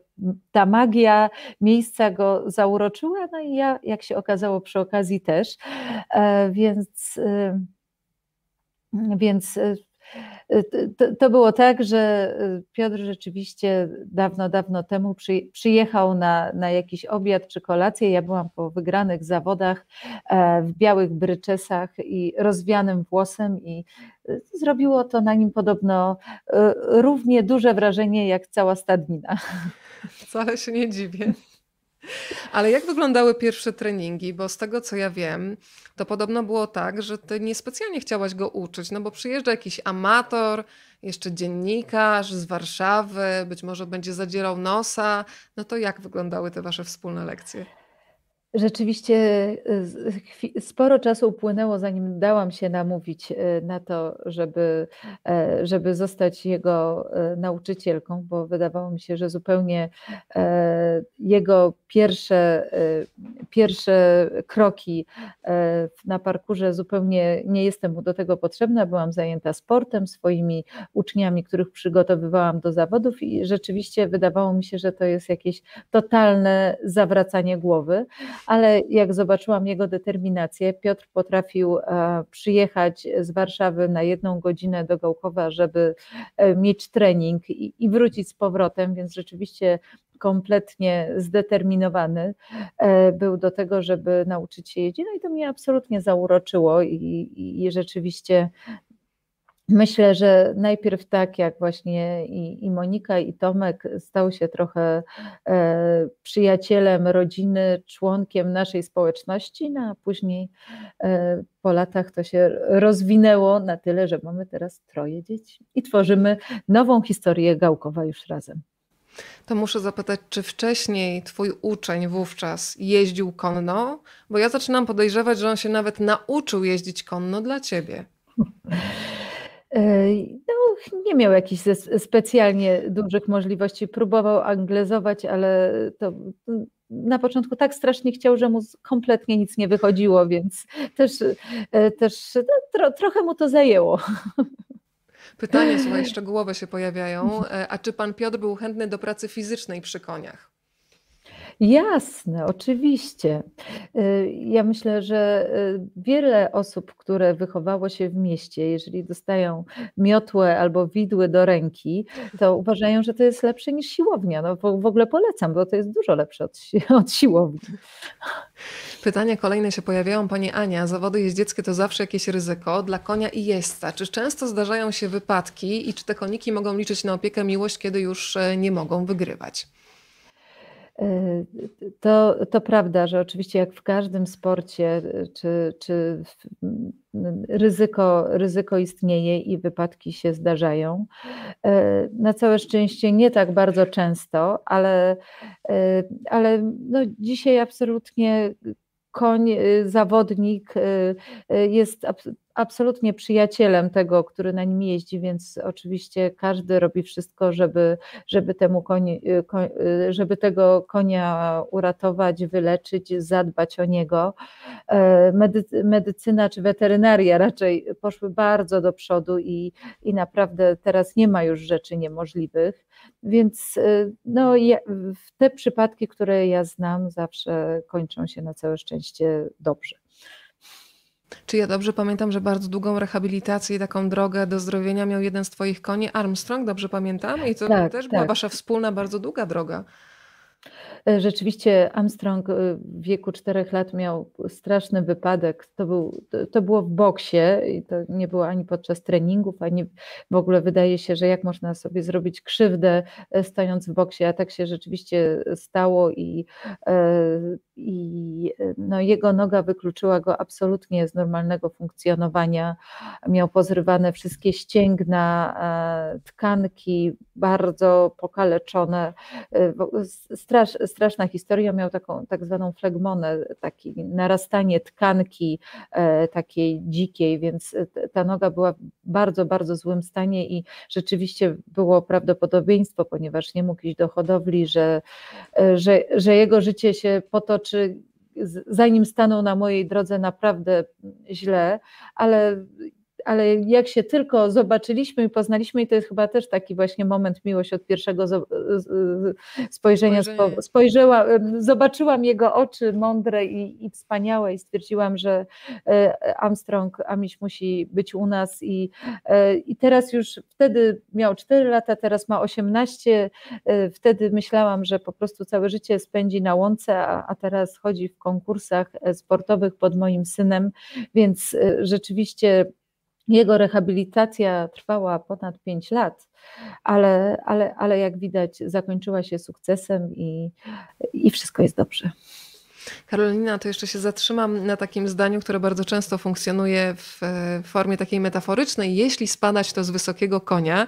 [SPEAKER 2] ta magia miejsca go zauroczyła, no i ja, jak się okazało, przy okazji też. E, więc, e, więc to, to, było tak, że Piotr rzeczywiście dawno, dawno temu przy, przyjechał na, na jakiś obiad czy kolację. Ja byłam po wygranych zawodach w białych bryczesach i rozwianym włosem i zrobiło to na nim podobno e, równie duże wrażenie jak cała stadnina.
[SPEAKER 1] Wcale się nie dziwię. Ale jak wyglądały pierwsze treningi? Bo z tego co ja wiem, to podobno było tak, że ty niespecjalnie chciałaś go uczyć, no bo przyjeżdża jakiś amator, jeszcze dziennikarz z Warszawy, być może będzie zadzierał nosa. No to jak wyglądały te wasze wspólne lekcje?
[SPEAKER 2] Rzeczywiście y, sporo czasu upłynęło, zanim dałam się namówić y, na to, żeby, e, żeby zostać jego e, nauczycielką, bo wydawało mi się, że zupełnie e, jego pierwsze, pierwsze kroki na parkurze zupełnie nie jestem mu do tego potrzebna. Byłam zajęta sportem, swoimi uczniami, których przygotowywałam do zawodów i rzeczywiście wydawało mi się, że to jest jakieś totalne zawracanie głowy ale jak zobaczyłam jego determinację, Piotr potrafił e, przyjechać z Warszawy na jedną godzinę do Gałkowa, żeby e, mieć trening i, wrócić z powrotem, więc rzeczywiście kompletnie zdeterminowany e, był do tego, żeby nauczyć się jeździć. No i to mnie absolutnie zauroczyło i, i, i rzeczywiście Myślę, że najpierw tak jak właśnie i, i, Monika, i Tomek stał się trochę e, przyjacielem rodziny, członkiem naszej społeczności, no a później e, po latach to się rozwinęło na tyle, że mamy teraz troje dzieci i tworzymy nową historię Gałkowa już razem.
[SPEAKER 1] To muszę zapytać, czy wcześniej twój uczeń wówczas jeździł konno? Bo ja zaczynam podejrzewać, że on się nawet nauczył jeździć konno dla ciebie. <laughs>
[SPEAKER 2] No, nie miał jakichś specjalnie dużych możliwości. Próbował anglezować, ale to na początku tak strasznie chciał, że mu kompletnie nic nie wychodziło, więc też, e, też no, tro, trochę mu to zajęło.
[SPEAKER 1] Pytania, słuchaj, szczegółowe się pojawiają. <laughs> E, a czy pan Piotr był chętny do pracy fizycznej przy koniach?
[SPEAKER 2] Jasne, oczywiście. Y, ja myślę, że y, wiele osób, które wychowało się w mieście, jeżeli dostają miotłę albo widły do ręki, to uważają, że to jest lepsze niż siłownia. No, w ogóle polecam, bo to jest dużo lepsze od, <laughs> od siłowni.
[SPEAKER 1] Pytania kolejne się pojawiają. Pani Ania, zawody jeździeckie to zawsze jakieś ryzyko dla konia i jeźdźca. Czy często zdarzają się wypadki i czy te koniki mogą liczyć na opiekę, miłość, kiedy już e, nie mogą wygrywać?
[SPEAKER 2] E, to, to prawda, że oczywiście jak w każdym sporcie, czy, czy ryzyko, ryzyko istnieje i wypadki się zdarzają. E, na całe szczęście nie tak bardzo często, ale, e, ale no dzisiaj absolutnie koń, zawodnik jest absolutnie przyjacielem tego, który na nim jeździ, więc oczywiście każdy robi wszystko, żeby, żeby, temu koni, żeby tego konia uratować, wyleczyć, zadbać o niego. E, medycyna czy weterynaria raczej poszły bardzo do przodu i, i naprawdę teraz nie ma już rzeczy niemożliwych, więc e, no, te przypadki, które ja znam, zawsze kończą się na całe szczęście dobrze.
[SPEAKER 1] Czy ja dobrze pamiętam, że bardzo długą rehabilitację i taką drogę do zdrowienia miał jeden z Twoich koni, Armstrong, dobrze pamiętam? I to tak, też tak. była Wasza wspólna, bardzo długa droga.
[SPEAKER 2] E, rzeczywiście Armstrong e, w wieku czterech lat miał straszny wypadek. To, był, to było w boksie i to nie było ani podczas treningów, ani w ogóle wydaje się, że jak można sobie zrobić krzywdę e, stojąc w boksie, a tak się rzeczywiście stało i, i no jego noga wykluczyła go absolutnie z normalnego funkcjonowania. Miał pozrywane wszystkie ścięgna, tkanki, bardzo pokaleczone, strasz, straszna historia, miał taką tak zwaną flegmonę, takie narastanie tkanki e, takiej dzikiej, więc ta noga była w bardzo, bardzo złym stanie i rzeczywiście było prawdopodobieństwo, ponieważ nie mógł iść do hodowli, że, e, że, że jego życie się potoczy zanim stanął na mojej drodze naprawdę źle, ale ale jak się tylko zobaczyliśmy i poznaliśmy, i to jest chyba też taki właśnie moment miłość od pierwszego spojrzenia, Spojrzenie. spojrzała, zobaczyłam jego oczy mądre i, i wspaniałe i stwierdziłam, że e, Armstrong, Amiś musi być u nas i, e, i teraz już wtedy miał 4 lata, teraz ma 18, e, wtedy myślałam, że po prostu całe życie spędzi na łące, a, a teraz chodzi w konkursach sportowych pod moim synem, więc rzeczywiście jego rehabilitacja trwała ponad 5 lat, ale, ale, ale jak widać, zakończyła się sukcesem i, i wszystko jest dobrze.
[SPEAKER 1] Karolina, to jeszcze się zatrzymam na takim zdaniu, które bardzo często funkcjonuje w formie takiej metaforycznej. Jeśli spadać, to z wysokiego konia.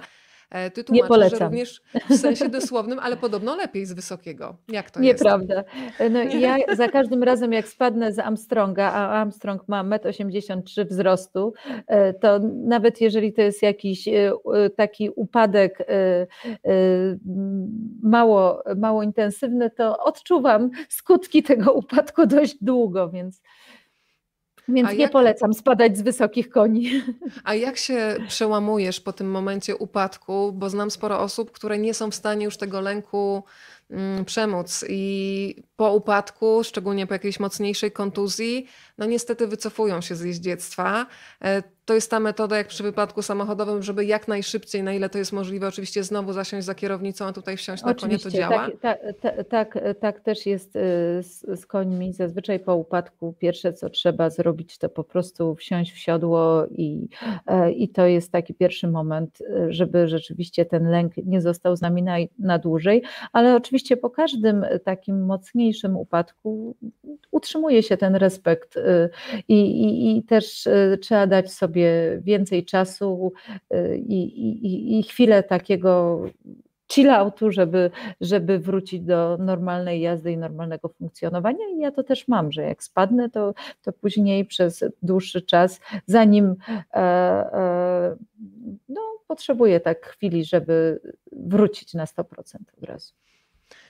[SPEAKER 1] E, ty
[SPEAKER 2] nie polecam.
[SPEAKER 1] że również w sensie dosłownym, ale podobno lepiej z wysokiego. Jak to
[SPEAKER 2] Nieprawda. jest? Nieprawda. No, ja za każdym razem jak spadnę z Armstronga, a Armstrong ma 1,83 m wzrostu, e, to nawet jeżeli to jest jakiś e, taki upadek mało, mało intensywny, to odczuwam skutki tego upadku dość długo, więc więc A nie jak... polecam spadać z wysokich koni. <laughs>
[SPEAKER 1] A jak się przełamujesz po tym momencie upadku? Bo znam sporo osób, które nie są w stanie już tego lęku mm, przemóc i po upadku, szczególnie po jakiejś mocniejszej kontuzji, no niestety wycofują się z jeździectwa. E, to jest ta metoda jak przy wypadku samochodowym, żeby jak najszybciej, na ile to jest możliwe, oczywiście znowu zasiąść za kierownicą, a tutaj wsiąść na konie, to działa?
[SPEAKER 2] Tak, tak, tak, tak też jest y, z, z końmi. Zazwyczaj po upadku pierwsze, co trzeba zrobić, to po prostu wsiąść w siodło i, e, i to jest taki pierwszy moment, żeby rzeczywiście ten lęk nie został z nami na, na dłużej, ale oczywiście po każdym takim mocniejszym upadku utrzymuje się ten respekt y, i, i, i też trzeba dać sobie więcej czasu i, i, i chwilę takiego chilloutu, żeby, żeby wrócić do normalnej jazdy i normalnego funkcjonowania. I ja to też mam, że jak spadnę, to, to później przez dłuższy czas, zanim e, e, no, potrzebuję tak chwili, żeby wrócić na 100% od razu.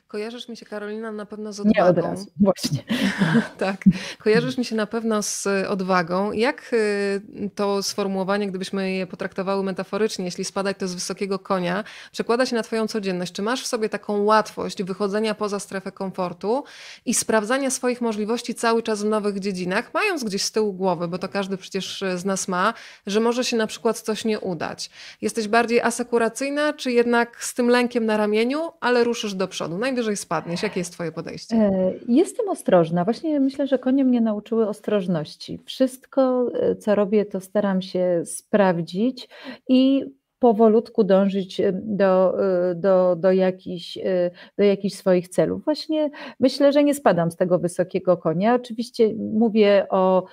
[SPEAKER 1] Kojarzysz mi się, Karolina, na pewno z
[SPEAKER 2] Nie od
[SPEAKER 1] odwagą.
[SPEAKER 2] razu, właśnie. <laughs>
[SPEAKER 1] Tak, kojarzysz mi się na pewno z odwagą. Jak y, to sformułowanie, gdybyśmy je potraktowały metaforycznie, jeśli spadać to z wysokiego konia, przekłada się na Twoją codzienność? Czy masz w sobie taką łatwość wychodzenia poza strefę komfortu i sprawdzania swoich możliwości cały czas w nowych dziedzinach, mając gdzieś z tyłu głowy, bo to każdy przecież z nas ma, że może się na przykład coś nie udać? Jesteś bardziej asekuracyjna, czy jednak z tym lękiem na ramieniu, ale ruszysz do przodu? Najwyżej spadniesz. Jakie jest Twoje podejście?
[SPEAKER 2] E, Jestem ostrożna. Właśnie myślę, że konie mnie nauczyły ostrożności. Wszystko, e, co robię, to staram się sprawdzić i powolutku dążyć e, do, e, do, do, jakichś, e, do jakichś swoich celów. Właśnie myślę, że nie spadam z tego wysokiego konia. Oczywiście mówię o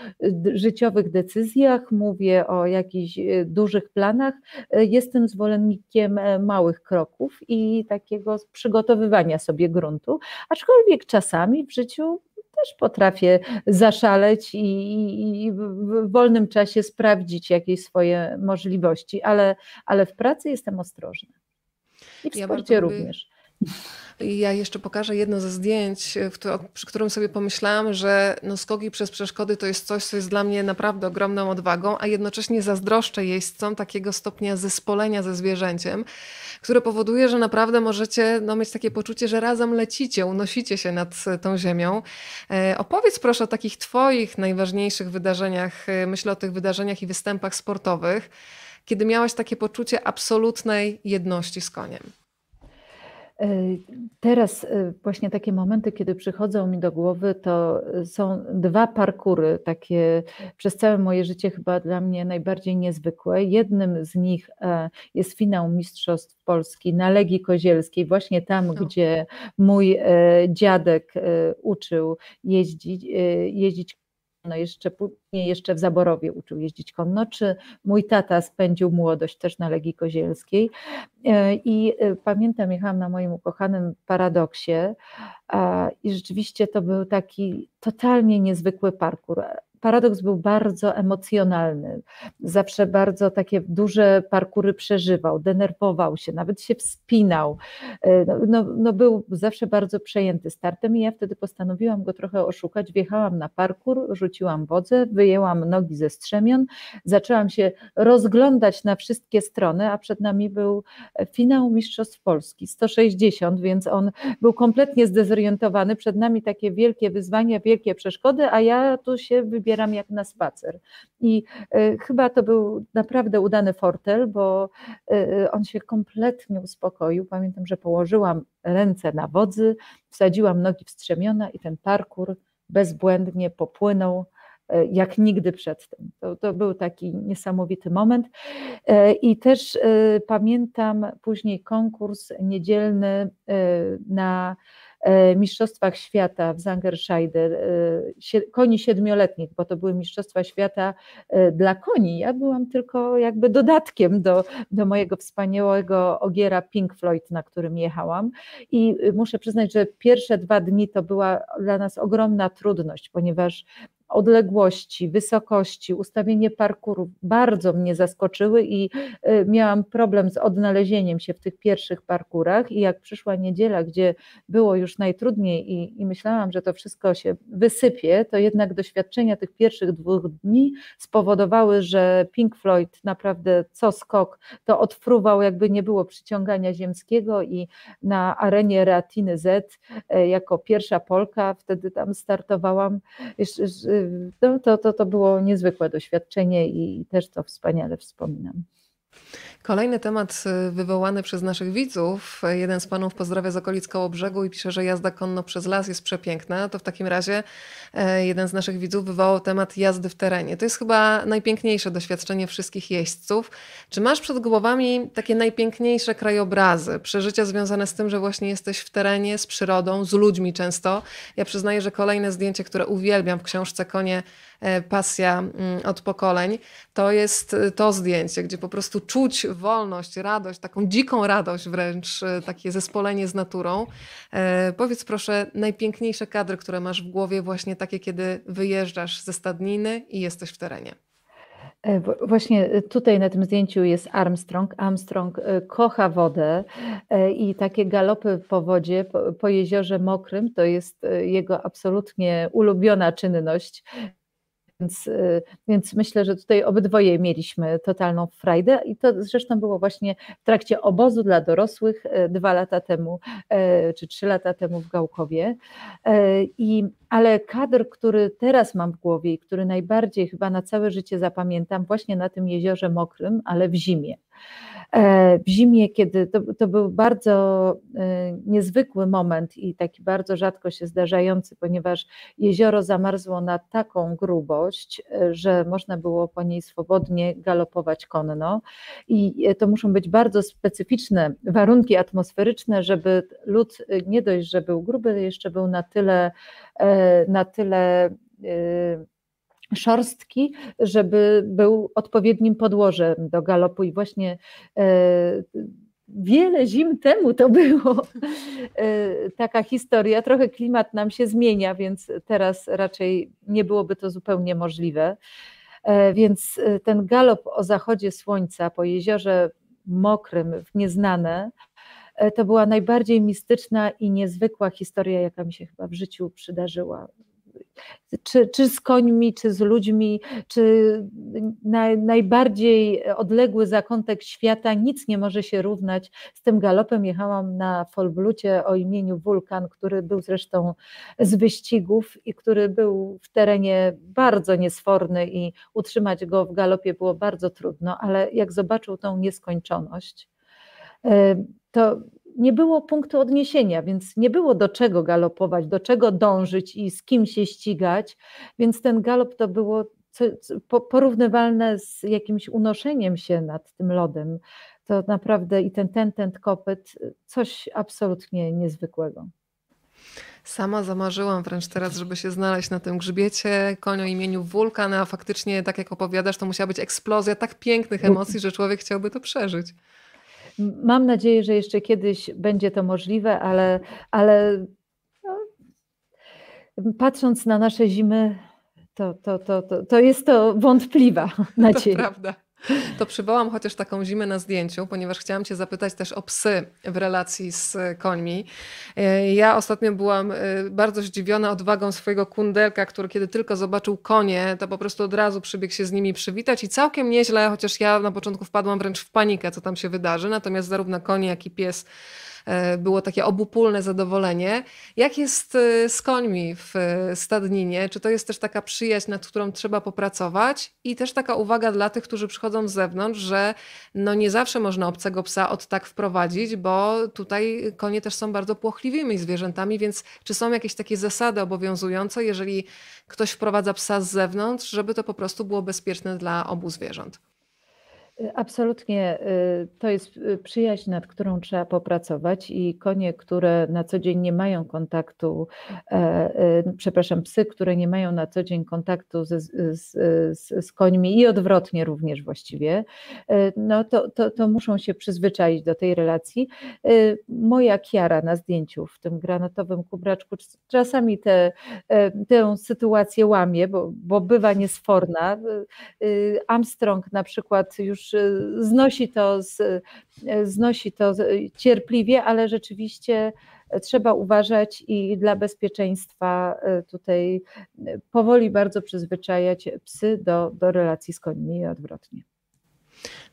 [SPEAKER 2] życiowych decyzjach, mówię o jakichś dużych planach. Jestem zwolennikiem e, małych kroków i takiego przygotowywania sobie gruntu, aczkolwiek czasami w życiu też potrafię zaszaleć i, w wolnym czasie sprawdzić jakieś swoje możliwości, ale, ale w pracy jestem ostrożna. I w
[SPEAKER 1] Ja
[SPEAKER 2] sporcie
[SPEAKER 1] lubię-
[SPEAKER 2] również.
[SPEAKER 1] I Ja jeszcze pokażę jedno ze zdjęć, któ- przy którym sobie pomyślałam, że no skoki przez przeszkody to jest coś, co jest dla mnie naprawdę ogromną odwagą, a jednocześnie zazdroszczę jeźdźcom takiego stopnia zespolenia ze zwierzęciem, które powoduje, że naprawdę możecie no, mieć takie poczucie, że razem lecicie, unosicie się nad e, tą ziemią. E, opowiedz proszę o takich twoich najważniejszych wydarzeniach, e, myślę o tych wydarzeniach i występach sportowych, kiedy miałaś takie poczucie absolutnej jedności z koniem.
[SPEAKER 2] E, Teraz e, właśnie takie momenty, kiedy przychodzą mi do głowy, to e, są dwa parkury, takie przez całe moje życie chyba dla mnie najbardziej niezwykłe. Jednym z nich jest finał Mistrzostw Polski na Legii Kozielskiej, właśnie tam, gdzie mój dziadek uczył jeździć, jeździć no jeszcze później jeszcze w Zaborowie uczył jeździć konno, czy mój tata spędził młodość też na Legii Kozielskiej. E, I e, pamiętam, jechałam na moim ukochanym paradoksie i rzeczywiście to był taki totalnie niezwykły parkour. Paradoks był bardzo emocjonalny, zawsze bardzo takie duże parkury przeżywał, denerwował się, nawet się wspinał. E, No, no, no był zawsze bardzo przejęty startem i ja wtedy postanowiłam go trochę oszukać. Wjechałam na parkur, rzuciłam wodze, wyjęłam nogi ze strzemion, zaczęłam się rozglądać na wszystkie strony, a przed nami był finał Mistrzostw Polski 160, więc on był kompletnie zdezorientowany. Przed nami takie wielkie wyzwania, wielkie przeszkody, a ja tu się wybieram jak na spacer. I e, chyba to był naprawdę udany fortel, bo e, on się kompletnie uspokoił. Pamiętam, że położyłam ręce na wodzy, wsadziłam nogi w strzemiona i ten parkour bezbłędnie popłynął e, jak nigdy przedtem. To, to był taki niesamowity moment. E, I też e, pamiętam później konkurs niedzielny e, na e, Mistrzostwach Świata w Zangerscheide, e, koni siedmioletnich, bo to były Mistrzostwa Świata e, dla koni. Ja byłam tylko jakby dodatkiem do, do mojego wspaniałego ogiera Pink Floyd, na którym jechałam. I muszę przyznać, że pierwsze dwa dni to była dla nas ogromna trudność, ponieważ odległości, wysokości, ustawienie parkurów bardzo mnie zaskoczyły i y, miałam problem z odnalezieniem się w tych pierwszych parkurach. I jak przyszła niedziela, gdzie było już najtrudniej i, i myślałam, że to wszystko się wysypie, to jednak doświadczenia tych pierwszych dwóch dni spowodowały, że Pink Floyd naprawdę co skok to odfruwał, jakby nie było przyciągania ziemskiego. I na arenie Reatiny Z e, jako pierwsza Polka, wtedy tam startowałam, jeszcze, y, to, to, to było niezwykłe doświadczenie i też to wspaniale wspominam.
[SPEAKER 1] Kolejny temat y, wywołany przez naszych widzów. Jeden z panów pozdrawia z okolic Kołobrzegu i pisze, że jazda konno przez las jest przepiękna. To w takim razie e, jeden z naszych widzów wywołał temat jazdy w terenie. To jest chyba najpiękniejsze doświadczenie wszystkich jeźdźców. Czy masz przed głowami takie najpiękniejsze krajobrazy, przeżycia związane z tym, że właśnie jesteś w terenie, z przyrodą, z ludźmi często? Ja przyznaję, że kolejne zdjęcie, które uwielbiam w książce Konie pasja mm, od pokoleń, to jest e, to zdjęcie, gdzie po prostu czuć wolność, radość, taką dziką radość wręcz, e, takie zespolenie z naturą. Powiedz proszę, najpiękniejsze kadry, które masz w głowie, właśnie takie, kiedy wyjeżdżasz ze stadniny i jesteś w terenie.
[SPEAKER 2] E, właśnie e, tutaj na tym zdjęciu jest Armstrong. Armstrong e, kocha wodę i takie galopy po wodzie, po jeziorze mokrym, to jest jego absolutnie ulubiona czynność. Więc, y, więc myślę, że tutaj obydwoje mieliśmy totalną frajdę i to zresztą było właśnie w trakcie obozu dla dorosłych y, dwa lata temu, y, czy trzy lata temu w Gałkowie. I, ale kadr, który teraz mam w głowie i który najbardziej chyba na całe życie zapamiętam, właśnie na tym jeziorze mokrym, ale w zimie. E, w zimie, kiedy to, to, był bardzo e, niezwykły moment i taki bardzo rzadko się zdarzający, ponieważ jezioro zamarzło na taką grubość, e, że można było po niej swobodnie galopować konno. I to muszą być bardzo specyficzne warunki atmosferyczne, żeby lód nie dość, że był gruby, jeszcze był na tyle, na tyle szorstki, żeby był odpowiednim podłożem do galopu i właśnie e, wiele zim temu to było e, taka historia. Trochę klimat nam się zmienia, więc teraz raczej nie byłoby to zupełnie możliwe. E, więc ten galop o zachodzie słońca po jeziorze mokrym w nieznane to była najbardziej mistyczna i niezwykła historia, jaka mi się chyba w życiu przydarzyła czy, czy z końmi, czy z ludźmi, czy na, najbardziej odległy zakątek świata, nic nie może się równać z tym galopem. Jechałam na Folblucie o imieniu Wulkan, który był zresztą z wyścigów i który był w terenie bardzo niesforny i utrzymać go w galopie było bardzo trudno, ale jak zobaczył tą nieskończoność, e, to nie było punktu odniesienia, więc nie było do czego galopować, do czego dążyć i z kim się ścigać, więc ten galop to było porównywalne z jakimś unoszeniem się nad tym lodem. To naprawdę i ten ten, ten kopyt, coś absolutnie niezwykłego.
[SPEAKER 1] Sama zamarzyłam wręcz teraz, żeby się znaleźć na tym grzbiecie, koń o imieniu Wulkan, a faktycznie, tak jak opowiadasz, to musiała być eksplozja tak pięknych emocji, że człowiek chciałby to przeżyć.
[SPEAKER 2] Mam nadzieję, że jeszcze kiedyś będzie to możliwe, ale, ale no, patrząc na nasze zimy, to, to, to, to, to jest to wątpliwa <laughs> nadzieja.
[SPEAKER 1] To prawda. To przywołam chociaż taką zimę na zdjęciu, ponieważ chciałam Cię zapytać też o psy w relacji z końmi. E, ja ostatnio byłam e, bardzo zdziwiona odwagą swojego kundelka, który kiedy tylko zobaczył konie, to po prostu od razu przybiegł się z nimi przywitać i całkiem nieźle, chociaż ja na początku wpadłam wręcz w panikę, co tam się wydarzy. Natomiast zarówno konie, jak i pies było takie obupólne zadowolenie. Jak jest e, z końmi w e, stadninie? Czy to jest też taka przyjaźń, nad którą trzeba popracować? I też taka uwaga dla tych, którzy przychodzą z zewnątrz, że no nie zawsze można obcego psa od tak wprowadzić, bo tutaj konie też są bardzo płochliwymi zwierzętami, więc czy są jakieś takie zasady obowiązujące, jeżeli ktoś wprowadza psa z zewnątrz, żeby to po prostu było bezpieczne dla obu zwierząt?
[SPEAKER 2] Absolutnie. Y, to jest y, przyjaźń, nad którą trzeba popracować i konie, które na co dzień nie mają kontaktu, e, e, przepraszam, psy, które nie mają na co dzień kontaktu z, z, z, z końmi i odwrotnie również właściwie, e, no to, to, to muszą się przyzwyczaić do tej relacji. Moja Kiara na zdjęciu w tym granatowym kubraczku czasami te, tę sytuację łamie, bo, bo bywa niesforna. Armstrong na przykład już już y, znosi to, y, znosi to cierpliwie, ale rzeczywiście trzeba uważać i dla bezpieczeństwa y, tutaj powoli bardzo przyzwyczajać psy do, do relacji z końmi i odwrotnie.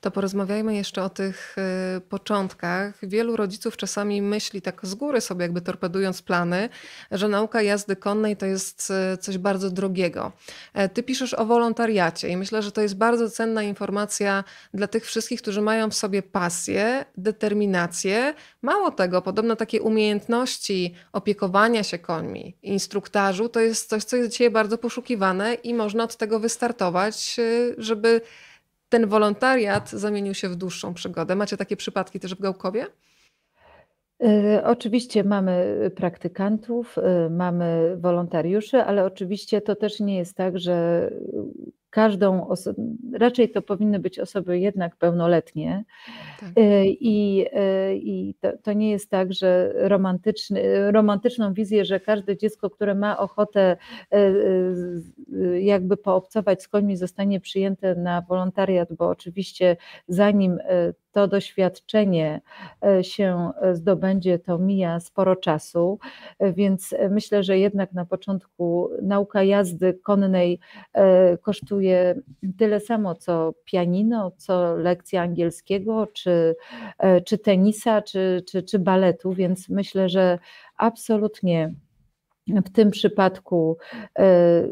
[SPEAKER 1] To porozmawiajmy jeszcze o tych y, początkach. Wielu rodziców czasami myśli tak z góry sobie, jakby torpedując plany, że nauka jazdy konnej to jest y, coś bardzo drogiego. E, ty piszesz o wolontariacie i myślę, że to jest bardzo cenna informacja dla tych wszystkich, którzy mają w sobie pasję, determinację. Mało tego, podobno takie umiejętności opiekowania się końmi, instruktażu, to jest coś, co jest dzisiaj bardzo poszukiwane i można od tego wystartować, y, żeby ten wolontariat zamienił się w dłuższą przygodę. Macie takie przypadki też w Gałkowie?
[SPEAKER 2] Y, oczywiście mamy praktykantów, y, mamy wolontariuszy, ale oczywiście to też nie jest tak, że każdą oso raczej to powinny być osoby jednak pełnoletnie.
[SPEAKER 1] Tak.
[SPEAKER 2] Y, I, i to, to, nie jest tak, że romantyczny, romantyczną wizję, że każde dziecko, które ma ochotę jakby poobcować z końmi, zostanie przyjęte na wolontariat, bo oczywiście zanim to doświadczenie e, się e, zdobędzie, to mija sporo czasu, e, więc myślę, że jednak na początku nauka jazdy konnej kosztuje tyle samo, co pianino, co lekcja angielskiego, czy, czy tenisa, czy, czy, czy baletu, więc myślę, że absolutnie w tym przypadku, e,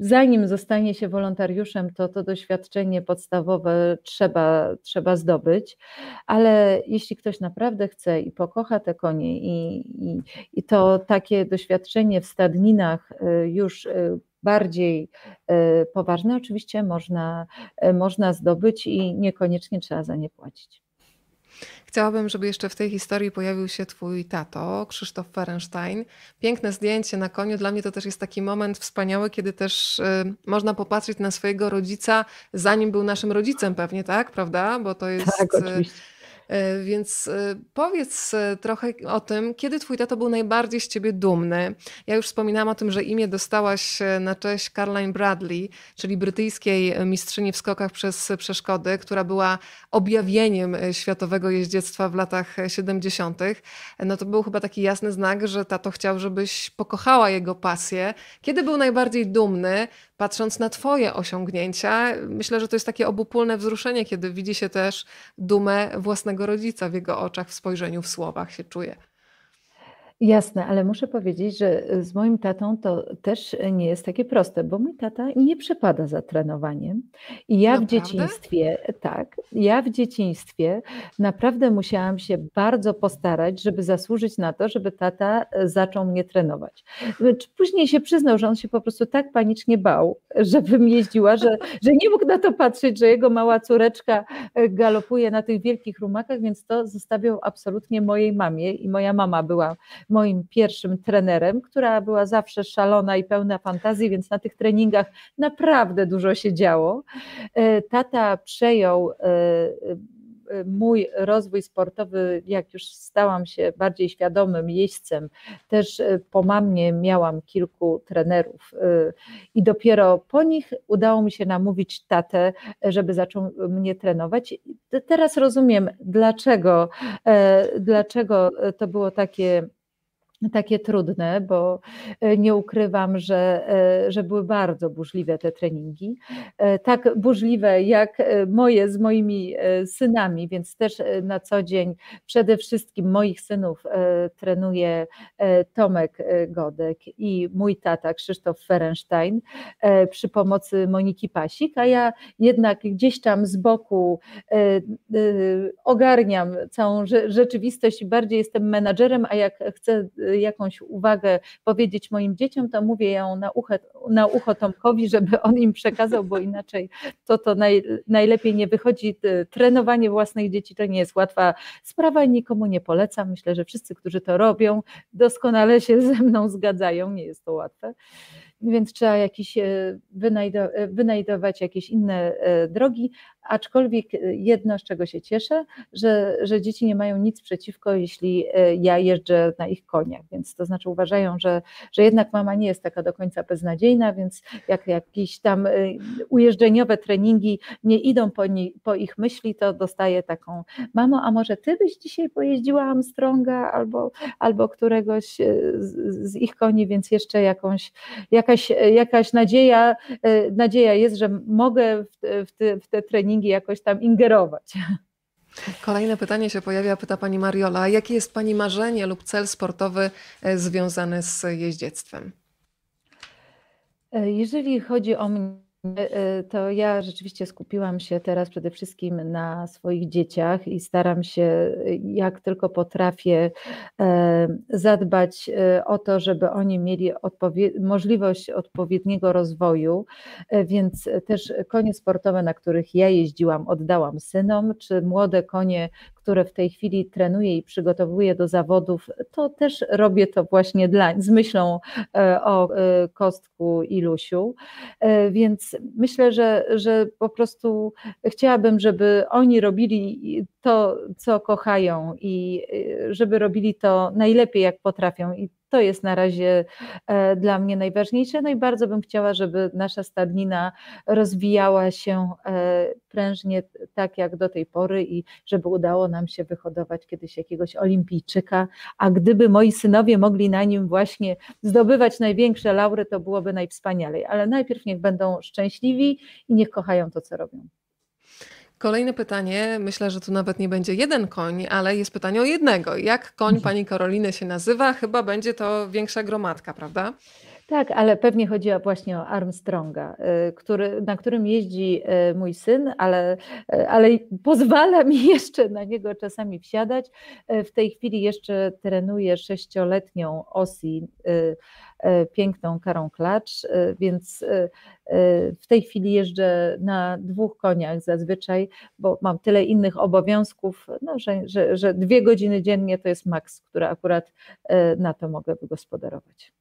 [SPEAKER 2] zanim zostanie się wolontariuszem, to to doświadczenie podstawowe trzeba, trzeba zdobyć, ale jeśli ktoś naprawdę chce i pokocha te konie, i, i, i to takie doświadczenie w stadninach e, już e, bardziej poważne, oczywiście można, można zdobyć i niekoniecznie trzeba za nie płacić.
[SPEAKER 1] Chciałabym, żeby jeszcze w tej historii pojawił się twój tato, Krzysztof Ferenstein. Piękne zdjęcie na koniu. Dla mnie to też jest taki moment wspaniały, kiedy też y, można popatrzeć na swojego rodzica, zanim był naszym rodzicem pewnie, tak? Prawda? Bo to jest...
[SPEAKER 2] Tak, oczywiście
[SPEAKER 1] E, więc e, powiedz e, trochę o tym, kiedy twój tato był najbardziej z ciebie dumny. Ja już wspominałam o tym, że imię dostałaś na cześć Caroline Bradley, czyli brytyjskiej mistrzyni w skokach przez przeszkody, która była objawieniem światowego jeździectwa w latach 70. No to był chyba taki jasny znak, że tato chciał, żebyś pokochała jego pasję. Kiedy był najbardziej dumny? patrząc na Twoje osiągnięcia, myślę, że to jest takie obopólne wzruszenie, kiedy widzi się też dumę własnego rodzica w jego oczach, w spojrzeniu, w słowach się czuje.
[SPEAKER 2] Jasne, ale muszę powiedzieć, że z moim tatą to też nie jest takie proste, bo mój tata nie przepada za trenowaniem. I ja w dzieciństwie, tak, ja w dzieciństwie naprawdę musiałam się bardzo postarać, żeby zasłużyć na to, żeby tata zaczął mnie trenować. Później się przyznał, że on się po prostu tak panicznie bał, żebym jeździła, że, że nie mógł na to patrzeć, że jego mała córeczka galopuje na tych wielkich rumakach, więc to zostawiał absolutnie mojej mamie i moja mama była moim pierwszym trenerem, która była zawsze szalona i pełna fantazji, więc na tych treningach naprawdę dużo się działo. E, tata przejął e, e, mój rozwój sportowy, jak już stałam się bardziej świadomym jeźdźcem, też po mamie miałam kilku trenerów i dopiero po nich udało mi się namówić tatę, żeby zaczął mnie trenować. Teraz rozumiem, dlaczego, dlaczego to było takie takie trudne, bo e, nie ukrywam, że, e, że były bardzo burzliwe te treningi. E, tak burzliwe jak moje z moimi synami, więc też na co dzień przede wszystkim moich synów trenuje Tomek Godek i mój tata Krzysztof Ferenstein przy pomocy Moniki Pasik, a ja jednak gdzieś tam z boku ogarniam całą rzeczywistość i bardziej jestem menadżerem, a jak chcę jakąś uwagę powiedzieć moim dzieciom, to mówię ją na ucho, na ucho Tomkowi, żeby on im przekazał, bo inaczej to to naj, najlepiej nie wychodzi. Trenowanie własnych dzieci to nie jest łatwa sprawa i nikomu nie polecam. Myślę, że wszyscy, którzy to robią, doskonale się ze mną zgadzają. Nie jest to łatwe więc trzeba jakieś e, e, wynajdować jakieś inne e, drogi, aczkolwiek jedno, z czego się cieszę, że, że dzieci nie mają nic przeciwko, jeśli ja jeżdżę na ich koniach, więc to znaczy uważają, że, że jednak mama nie jest taka do końca beznadziejna, więc jak jakieś tam ujeżdżeniowe treningi nie idą po, nie, po ich myśli, to dostaję taką, mamo, a może ty byś dzisiaj pojeździła Armstronga albo, albo któregoś z, z ich koni, więc jeszcze jakąś, jakaś jakaś, nadzieja, e, nadzieja jest, że mogę w w, te, w te treningi jakoś tam ingerować.
[SPEAKER 1] Kolejne pytanie się pojawia, pyta pani Mariola. Jakie jest pani marzenie lub cel sportowy e, związany z jeździectwem?
[SPEAKER 2] E, jeżeli chodzi o mnie, to ja rzeczywiście skupiłam się teraz przede wszystkim na swoich dzieciach i staram się, jak tylko potrafię, e, zadbać e, o to, żeby oni mieli możliwość odpowiedniego rozwoju. Więc też konie sportowe, na których ja jeździłam, oddałam synom, czy młode konie, które w tej chwili trenuję i przygotowuję do zawodów, to też robię to właśnie dla, z myślą o Kostku i Lusiu. Więc myślę, że, że po prostu chciałabym, żeby oni robili to, co kochają i żeby robili to najlepiej, jak potrafią. I to jest na razie e, dla mnie najważniejsze. No i bardzo bym chciała, żeby nasza stadnina rozwijała się e, prężnie, tak jak do tej pory, i żeby udało nam się wyhodować kiedyś jakiegoś olimpijczyka. A gdyby moi synowie mogli na nim właśnie zdobywać największe laury, to byłoby najwspanialej. Ale najpierw niech będą szczęśliwi i niech kochają to, co robią.
[SPEAKER 1] Kolejne pytanie, myślę, że tu nawet nie będzie jeden koń, ale jest pytanie o jednego. Jak koń mhm. pani Karoliny się nazywa? Chyba będzie to większa gromadka, prawda?
[SPEAKER 2] Tak, ale pewnie chodzi właśnie o Armstronga, y, który, na którym jeździ y, mój syn, ale, y, ale pozwala mi <laughs> jeszcze na niego czasami wsiadać. W tej chwili jeszcze trenuję sześcioletnią Osi, piękną karą klacz, więc w tej chwili jeżdżę na dwóch koniach zazwyczaj, bo mam tyle innych obowiązków, no, że, że, że dwie godziny dziennie to jest maks, które akurat na to mogę wygospodarować.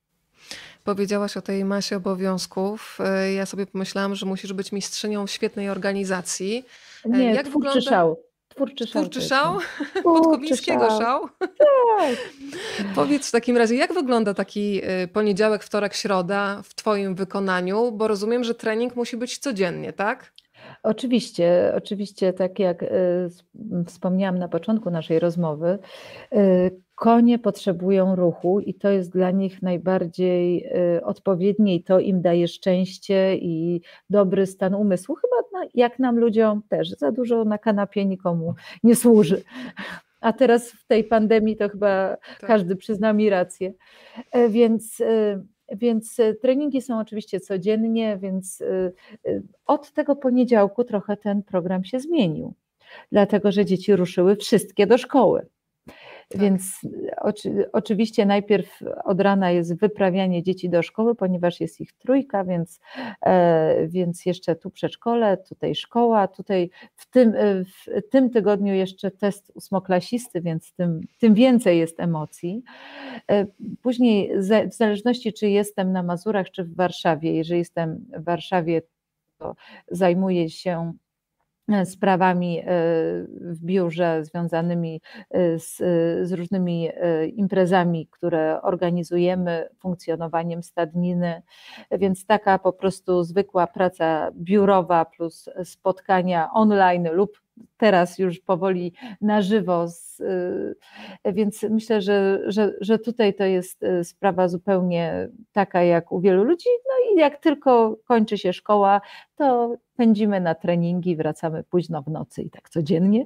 [SPEAKER 1] Powiedziałaś o tej masie obowiązków. E, ja sobie pomyślałam, że musisz być mistrzynią świetnej organizacji.
[SPEAKER 2] E, Nie, Jak twórczy wygląda... szał. Twórczy szał.
[SPEAKER 1] Twórczy szał? <laughs> Podkowińskiego szał. szał?
[SPEAKER 2] Tak. <laughs>
[SPEAKER 1] Powiedz w takim razie, jak wygląda taki e, poniedziałek, wtorek, środa w Twoim wykonaniu? Bo rozumiem, że trening musi być codziennie, tak?
[SPEAKER 2] Oczywiście, oczywiście, tak jak wspomniałam na początku naszej rozmowy, konie potrzebują ruchu i to jest dla nich najbardziej y, odpowiednie i to im daje szczęście i dobry stan umysłu. Chyba jak nam ludziom też, za dużo na kanapie nikomu nie służy. A teraz w tej pandemii to chyba tak. każdy przyzna mi rację. E, więc y, więc treningi są oczywiście codziennie, więc y, od tego poniedziałku trochę ten program się zmienił, dlatego że dzieci ruszyły wszystkie do szkoły. Tak. Więc oczy, oczywiście najpierw od rana jest wyprawianie dzieci do szkoły, ponieważ jest ich trójka, więc, e, więc jeszcze tu przedszkole, tutaj szkoła, tutaj w tym, e, w tym tygodniu jeszcze test ósmoklasisty, więc tym, tym więcej jest emocji. E, później w zależności czy jestem na Mazurach, czy w Warszawie, jeżeli jestem w Warszawie, to zajmuję się sprawami e, w biurze związanymi e, z, z, różnymi imprezami, które organizujemy, funkcjonowaniem stadniny, więc taka po prostu zwykła praca biurowa plus spotkania online lub teraz już powoli na żywo, więc myślę, że, że, że tutaj to jest sprawa zupełnie taka jak u wielu ludzi, no i jak tylko kończy się szkoła, to pędzimy na treningi, wracamy późno w nocy i tak codziennie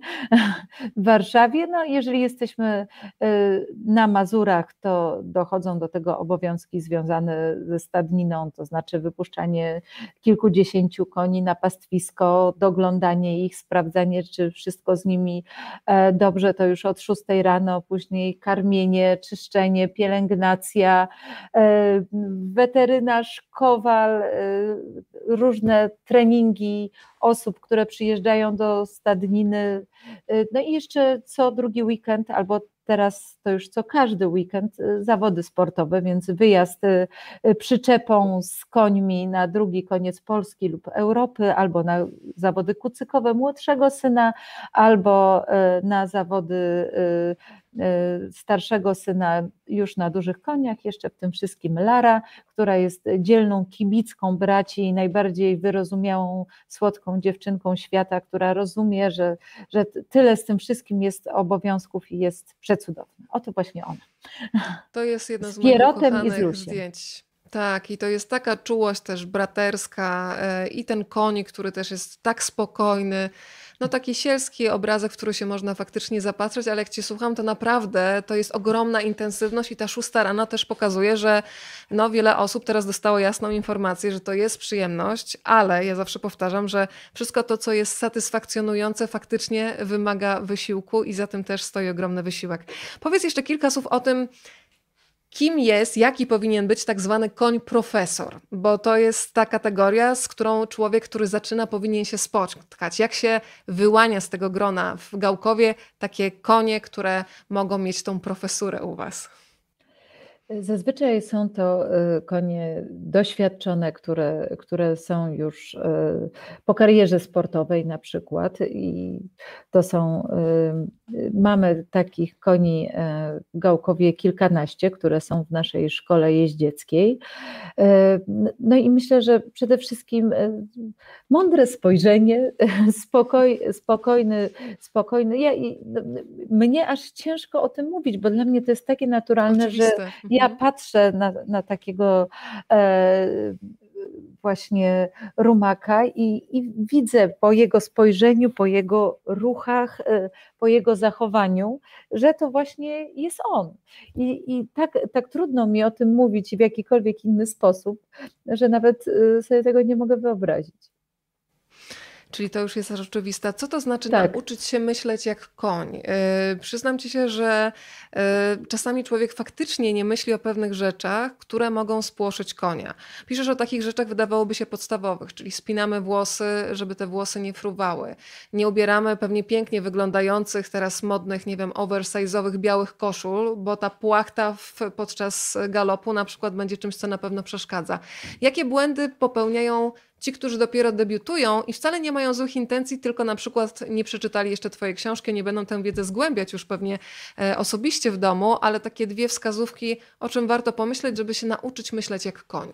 [SPEAKER 2] w Warszawie. No, jeżeli jesteśmy y, na Mazurach, to dochodzą do tego obowiązki związane ze stadniną, to znaczy wypuszczanie kilkudziesięciu koni na pastwisko, doglądanie ich, sprawdzanie, czy wszystko z nimi e, dobrze, to już od 6 rano, później karmienie, czyszczenie, pielęgnacja, e, weterynarz, kowal, e, różne treningi osób, które przyjeżdżają do stadniny. Y, no i jeszcze co drugi weekend, albo teraz to już co każdy weekend, y, zawody sportowe, więc wyjazd y, przyczepą z końmi na drugi koniec Polski lub Europy, albo na zawody kucykowe młodszego syna, albo na zawody starszego syna już na dużych koniach, jeszcze w tym wszystkim Lara, która jest dzielną kibicką braci i najbardziej wyrozumiałą, słodką dziewczynką świata, która rozumie, że, że tyle z tym wszystkim jest obowiązków i jest przecudowna. Oto właśnie ona.
[SPEAKER 1] To jest jedno z, z moich ukochanych zdjęć. Tak, i to jest taka czułość też braterska e, i ten konik, który też jest tak spokojny, no taki sielski obrazek, w który się można faktycznie zapatrzeć, ale jak cię słucham, to naprawdę to jest ogromna intensywność i ta szósta rano też pokazuje, że no wiele osób teraz dostało jasną informację, że to jest przyjemność, ale ja zawsze powtarzam, że wszystko to, co jest satysfakcjonujące, faktycznie wymaga wysiłku i za tym też stoi ogromny wysiłek. Powiedz jeszcze kilka słów o tym, kim jest, jaki powinien być tak zwany koń profesor, bo to jest ta kategoria, z którą człowiek, który zaczyna, powinien się spotkać. Jak się wyłania z tego grona w Gałkowie takie konie, które mogą mieć tą profesurę u Was?
[SPEAKER 2] Zazwyczaj są to y, konie doświadczone, które, które są już y, po karierze sportowej na przykład i to są, y, mamy takich koni Gałkowie kilkanaście, które są w naszej szkole jeździeckiej. No i myślę, że przede wszystkim mądre spojrzenie, spokoj, spokojny, spokojny. Ja, no, mnie aż ciężko o tym mówić, bo dla mnie to jest takie naturalne, że ja mhm. patrzę na, na takiego e, właśnie rumaka i, i, widzę po jego spojrzeniu, po jego ruchach, e, po jego zachowaniu, że to właśnie jest on. I, i tak, tak trudno mi o tym mówić w jakikolwiek inny sposób, że nawet e, sobie tego nie mogę wyobrazić.
[SPEAKER 1] Czyli to już jest rzeczywiste. Co to znaczy tak. nauczyć się myśleć jak koń? Yy, przyznam ci się, że yy, czasami człowiek faktycznie nie myśli o pewnych rzeczach, które mogą spłoszyć konia. Piszesz o takich rzeczach, wydawałoby się podstawowych, czyli spinamy włosy, żeby te włosy nie fruwały. Nie ubieramy pewnie pięknie wyglądających, teraz modnych, nie wiem, oversize'owych białych koszul, bo ta płachta w, podczas galopu na przykład będzie czymś, co na pewno przeszkadza. Jakie błędy popełniają ci, którzy dopiero debiutują i wcale nie mają złych intencji, tylko na przykład nie przeczytali jeszcze Twojej książki, nie będą tę wiedzę zgłębiać już pewnie e, osobiście w domu, ale takie dwie wskazówki, o czym warto pomyśleć, żeby się nauczyć myśleć jak koń.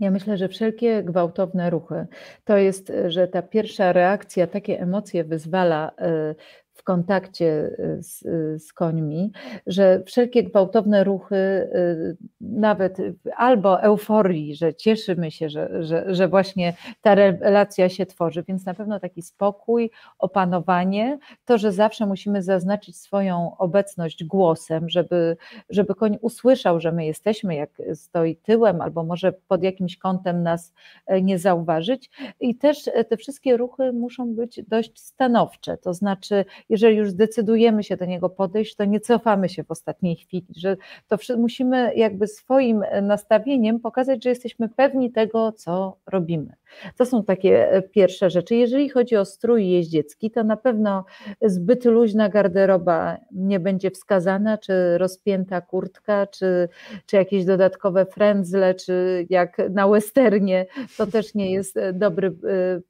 [SPEAKER 2] Ja myślę, że wszelkie gwałtowne ruchy to jest, że ta pierwsza reakcja, takie emocje wyzwala e, w kontakcie y, z, y, z, końmi, że wszelkie gwałtowne ruchy, y, nawet albo euforii, że cieszymy się, że, że, że właśnie ta relacja się tworzy, więc na pewno taki spokój, opanowanie, to, że zawsze musimy zaznaczyć swoją obecność głosem, żeby, żeby koń usłyszał, że my jesteśmy, jak stoi tyłem, albo może pod jakimś kątem nas e, nie zauważyć. I też e, te wszystkie ruchy muszą być dość stanowcze, to znaczy jeżeli już zdecydujemy się do niego podejść, to nie cofamy się w ostatniej chwili, że to musimy jakby swoim nastawieniem pokazać, że jesteśmy pewni tego, co robimy. To są takie e, pierwsze rzeczy. Jeżeli chodzi o strój jeździecki, to na pewno zbyt luźna garderoba nie będzie wskazana, czy rozpięta kurtka, czy, czy jakieś dodatkowe frędzle, czy jak na westernie, to też nie jest e, dobry e,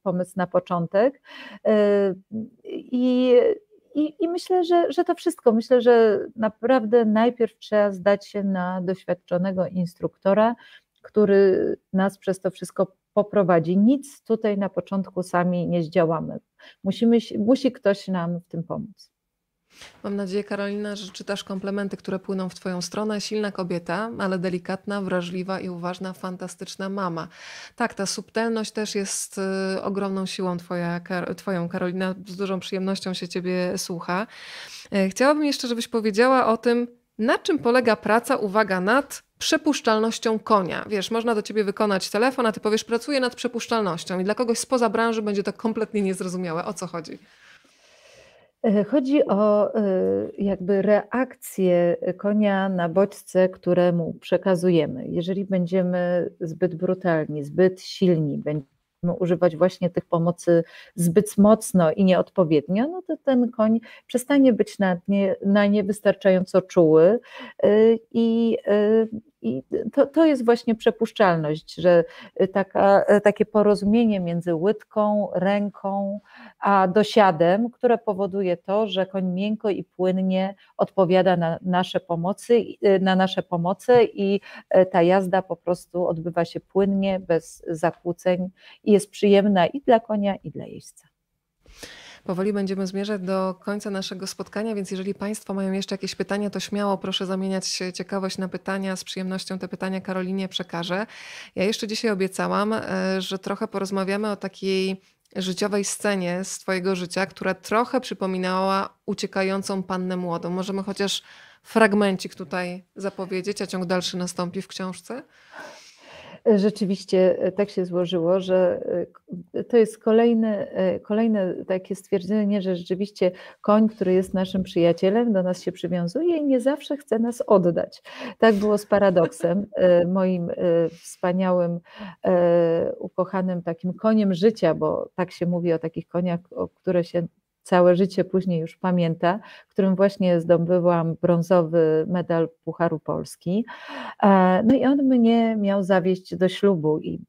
[SPEAKER 2] pomysł na początek. I i, I, myślę, że, że to wszystko. Myślę, że naprawdę najpierw trzeba zdać się na doświadczonego instruktora, który nas przez to wszystko poprowadzi. Nic tutaj na początku sami nie zdziałamy. Musimy, musi ktoś nam w tym pomóc.
[SPEAKER 1] Mam nadzieję, Karolina, że czytasz komplementy, które płyną w Twoją stronę. Silna kobieta, ale delikatna, wrażliwa i uważna, fantastyczna mama. Tak, ta subtelność też jest y, ogromną siłą twoja, Twoją, Karolina. Z dużą przyjemnością się Ciebie słucha. Y, chciałabym jeszcze, żebyś powiedziała o tym, na czym polega praca, uwaga, nad przepuszczalnością konia. Wiesz, można do ciebie wykonać telefon, a ty powiesz, pracuję nad przepuszczalnością i dla kogoś spoza branży będzie to kompletnie niezrozumiałe. O co chodzi?
[SPEAKER 2] E, chodzi o e, jakby reakcję konia na bodźce, które mu przekazujemy. Jeżeli będziemy zbyt brutalni, zbyt silni, będziemy używać właśnie tych pomocy zbyt mocno i nieodpowiednio, no to ten koń przestanie być na nie, na niewystarczająco czuły e, i i to, to jest właśnie przepuszczalność, że taka, takie porozumienie między łydką, ręką, a dosiadem, które powoduje to, że koń miękko i płynnie odpowiada na nasze pomocy, na nasze pomoce i ta jazda po prostu odbywa się płynnie, bez zakłóceń i jest przyjemna i dla konia, i dla jeźdźca.
[SPEAKER 1] Powoli będziemy zmierzać do końca naszego spotkania, więc jeżeli Państwo mają jeszcze jakieś pytania, to śmiało proszę zamieniać ciekawość na pytania. Z przyjemnością te pytania Karolinie przekażę. Ja jeszcze dzisiaj obiecałam, e, że trochę porozmawiamy o takiej życiowej scenie z Twojego życia, która trochę przypominała uciekającą pannę młodą. Możemy chociaż fragmencik tutaj zapowiedzieć, a ciąg dalszy nastąpi w książce?
[SPEAKER 2] Rzeczywiście tak się złożyło, że to jest kolejne, kolejne takie stwierdzenie, że rzeczywiście koń, który jest naszym przyjacielem, do nas się przywiązuje i nie zawsze chce nas oddać. Tak było z paradoksem, moim wspaniałym, ukochanym takim koniem życia, bo tak się mówi o takich koniach, o które się całe życie później już pamięta, którym właśnie zdobyłam brązowy medal Pucharu Polski. E, no i on mnie miał zawieść do ślubu i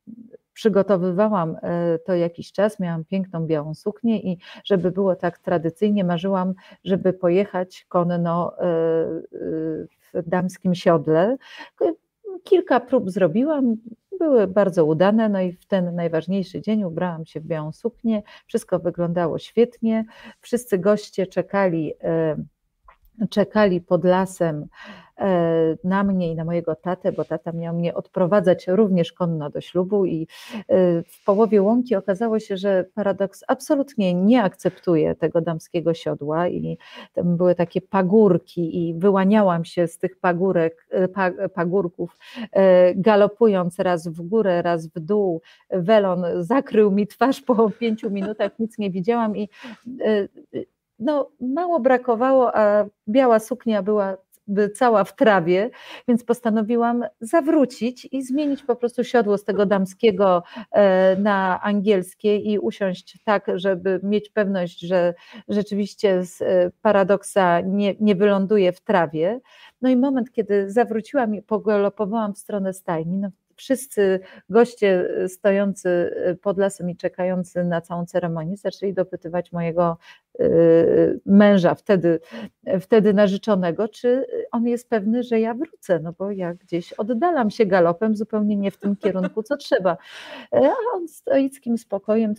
[SPEAKER 2] przygotowywałam e, to jakiś czas, miałam piękną białą suknię i żeby było tak tradycyjnie, marzyłam, żeby pojechać konno e, w damskim siodle. Kilka prób zrobiłam, były bardzo udane, no i w ten najważniejszy dzień ubrałam się w białą suknię, wszystko wyglądało świetnie, wszyscy goście czekali, e, czekali pod lasem na mnie i na mojego tatę, bo tata miał mnie odprowadzać również konno do ślubu i e, w połowie łąki okazało się, że paradoks absolutnie nie akceptuje tego damskiego siodła i tam były takie pagórki i wyłaniałam się z tych pagórek, e, pagórków, galopując raz w górę, raz w dół. Welon zakrył mi twarz po pięciu minutach, nic nie widziałam i no, mało brakowało, a biała suknia była cała w trawie, więc postanowiłam zawrócić i zmienić po prostu siodło z tego damskiego e, na angielskie i usiąść tak, żeby mieć pewność, że rzeczywiście z e, paradoksa nie, nie wyląduje w trawie. No i moment, kiedy zawróciłam i pogalopowałam w stronę stajni, no wszyscy goście e, stojący e, pod lasem i czekający na całą ceremonię zaczęli dopytywać mojego e, męża, wtedy, wtedy narzeczonego, czy on jest pewny, że ja wrócę, no bo ja gdzieś oddalam się galopem zupełnie nie w tym kierunku, co trzeba. A on stoickim spokojem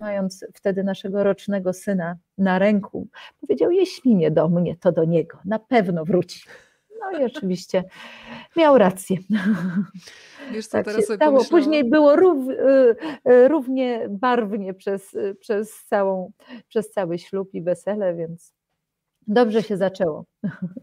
[SPEAKER 2] mając wtedy naszego rocznego syna na ręku, powiedział: Jeśli nie do mnie, to do niego, na pewno wróci. No i oczywiście miał rację.
[SPEAKER 1] Wiesz, co tak teraz
[SPEAKER 2] się stało. Później było rów, y, y, równie barwnie przez, y, przez, całą, przez cały ślub i wesele, więc dobrze się zaczęło.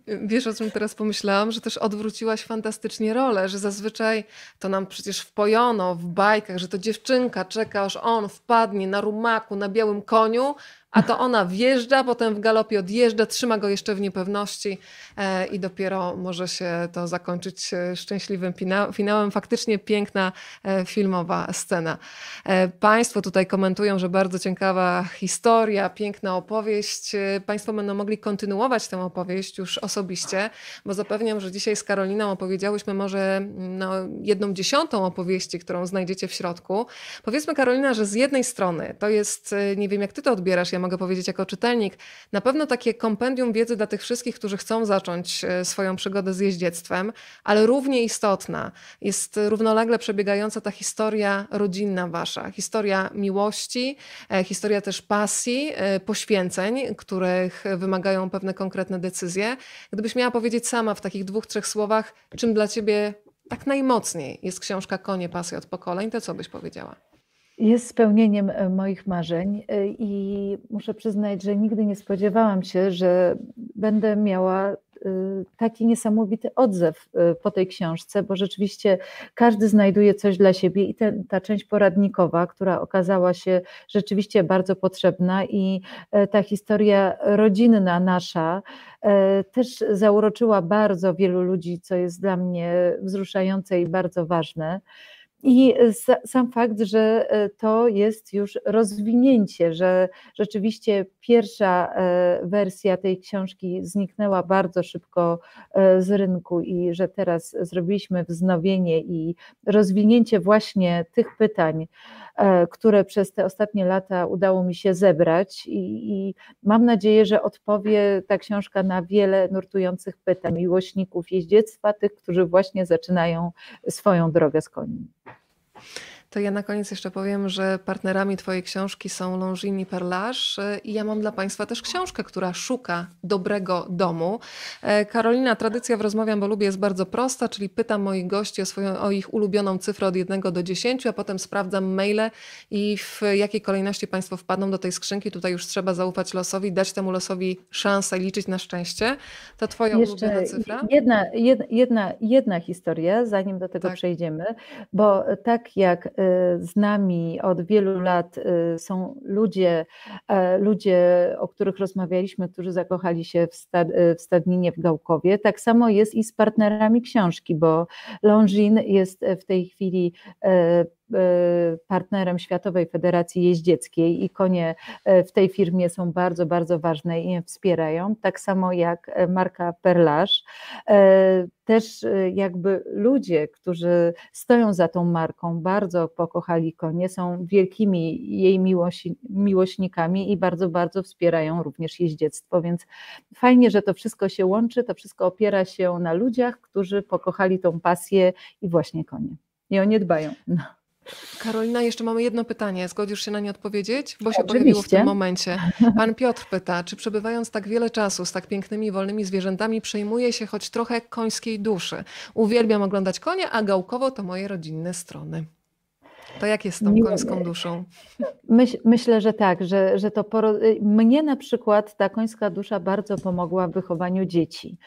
[SPEAKER 1] Wiesz, o czym teraz pomyślałam? Że też odwróciłaś fantastycznie rolę, że zazwyczaj to nam przecież wpojono w bajkach, że to dziewczynka czeka, aż on wpadnie na rumaku, na białym koniu, a to ona wjeżdża, potem w galopie odjeżdża, trzyma go jeszcze w niepewności e, i dopiero może się to zakończyć e, szczęśliwym finałem. Faktycznie piękna e, filmowa scena. Państwo tutaj komentują, że bardzo ciekawa historia, piękna opowieść. Państwo będą mogli kontynuować tę opowieść już osobiście, bo zapewniam, że dzisiaj z Karoliną opowiedziałyśmy może no, jedną dziesiątą opowieści, którą znajdziecie w środku. Powiedzmy Karolina, że z jednej strony to jest, nie wiem jak ty to odbierasz, ja mogę powiedzieć jako czytelnik, na pewno takie kompendium wiedzy dla tych wszystkich, którzy chcą zacząć e, swoją przygodę z jeździectwem, ale równie istotna jest równolegle przebiegająca ta historia rodzinna wasza, historia miłości, e, historia też pasji, e, poświęceń, których wymagają pewne konkretne decyzje. Gdybyś miała powiedzieć sama w takich dwóch, trzech słowach, czym dla ciebie tak najmocniej jest książka Konie, pasji od pokoleń, to co byś powiedziała?
[SPEAKER 2] Jest spełnieniem e, moich marzeń e, i muszę przyznać, że nigdy nie spodziewałam się, że będę miała e, taki niesamowity odzew po tej książce, bo rzeczywiście każdy znajduje coś dla siebie i ten, ta część poradnikowa, która okazała się rzeczywiście bardzo potrzebna i ta historia rodzinna nasza też zauroczyła bardzo wielu ludzi, co jest dla mnie wzruszające i bardzo ważne. I sam fakt, że e, to jest już rozwinięcie, że rzeczywiście pierwsza e, wersja tej książki zniknęła bardzo szybko e, z rynku i że teraz zrobiliśmy wznowienie i rozwinięcie właśnie tych pytań, które przez te ostatnie lata udało mi się zebrać i, i mam nadzieję, że odpowie ta książka na wiele nurtujących pytań miłośników jeździectwa, tych, którzy właśnie zaczynają swoją drogę z koniem.
[SPEAKER 1] To ja na koniec jeszcze powiem, że partnerami Twojej książki są Longines i Perlage i ja mam dla Państwa też książkę, która szuka dobrego domu. E, Karolina, tradycja w Rozmawiam, bo lubię jest bardzo prosta, czyli pytam moich gości o, swoją, o ich ulubioną cyfrę od 1 do 10, a potem sprawdzam maile i w jakiej kolejności Państwo wpadną do tej skrzynki. Tutaj już trzeba zaufać losowi, dać temu losowi szansę i liczyć na szczęście. To Twoja
[SPEAKER 2] Jeszcze
[SPEAKER 1] ulubiona cyfra?
[SPEAKER 2] jedna, jedna, jedna, historia, zanim do tego
[SPEAKER 1] Tak.
[SPEAKER 2] przejdziemy, bo tak jak z nami od wielu lat y, są ludzie, e, ludzie, o których rozmawialiśmy, którzy zakochali się w, sta, y, w stadninie w Gałkowie, tak samo jest i z partnerami książki, bo Longines jest w tej chwili partnerem Światowej Federacji Jeździeckiej i konie e, w tej firmie są bardzo, bardzo ważne i je wspierają, tak samo jak e, marka Perlage. E, Też jakby ludzie, którzy stoją za tą marką, bardzo pokochali konie, są wielkimi jej miłosi, miłośnikami i bardzo, bardzo wspierają również jeździectwo, więc fajnie, że to wszystko się łączy, to wszystko opiera się na ludziach, którzy pokochali tą pasję i właśnie konie. I o nie dbają. No.
[SPEAKER 1] Karolina, jeszcze mamy jedno pytanie. Zgodzisz się na nie odpowiedzieć? Bo się pojawiło w
[SPEAKER 2] Oczywiście.
[SPEAKER 1] tym momencie. Pan Piotr pyta, czy przebywając tak wiele czasu z tak pięknymi, wolnymi zwierzętami, przejmuje się choć trochę końskiej duszy? Uwielbiam oglądać konie, a gałkowo to moje rodzinne strony. To jak jest z tą końską duszą?
[SPEAKER 2] Myśl, myślę, że tak, że, że to poro... y, mnie na przykład ta końska dusza bardzo pomogła w wychowaniu dzieci,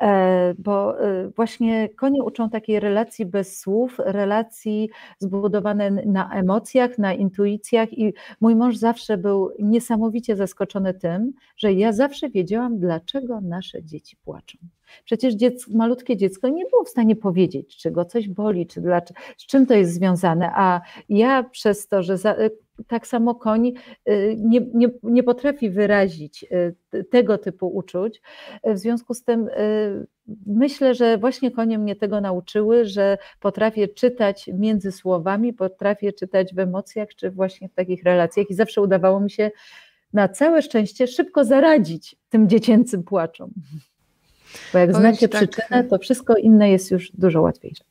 [SPEAKER 2] e, bo e, właśnie konie uczą takiej relacji bez słów, relacji zbudowane na emocjach, na intuicjach i mój mąż zawsze był niesamowicie zaskoczony tym, że ja zawsze wiedziałam, dlaczego nasze dzieci płaczą. Przecież dziec, malutkie dziecko nie było w stanie powiedzieć, czy go coś boli, czy dlaczego, z czym to jest związane, a ja przez to, że za, tak samo koń y, nie, nie, nie potrafi wyrazić y, tego typu uczuć. W związku z tym y, myślę, że właśnie konie mnie tego nauczyły, że potrafię czytać między słowami, potrafię czytać w emocjach, czy właśnie w takich relacjach i zawsze udawało mi się na całe szczęście szybko zaradzić tym dziecięcym płaczom. Bo jak
[SPEAKER 1] Powiem
[SPEAKER 2] zna się
[SPEAKER 1] ci tak,
[SPEAKER 2] przyczynę, to wszystko inne jest już dużo łatwiejsze.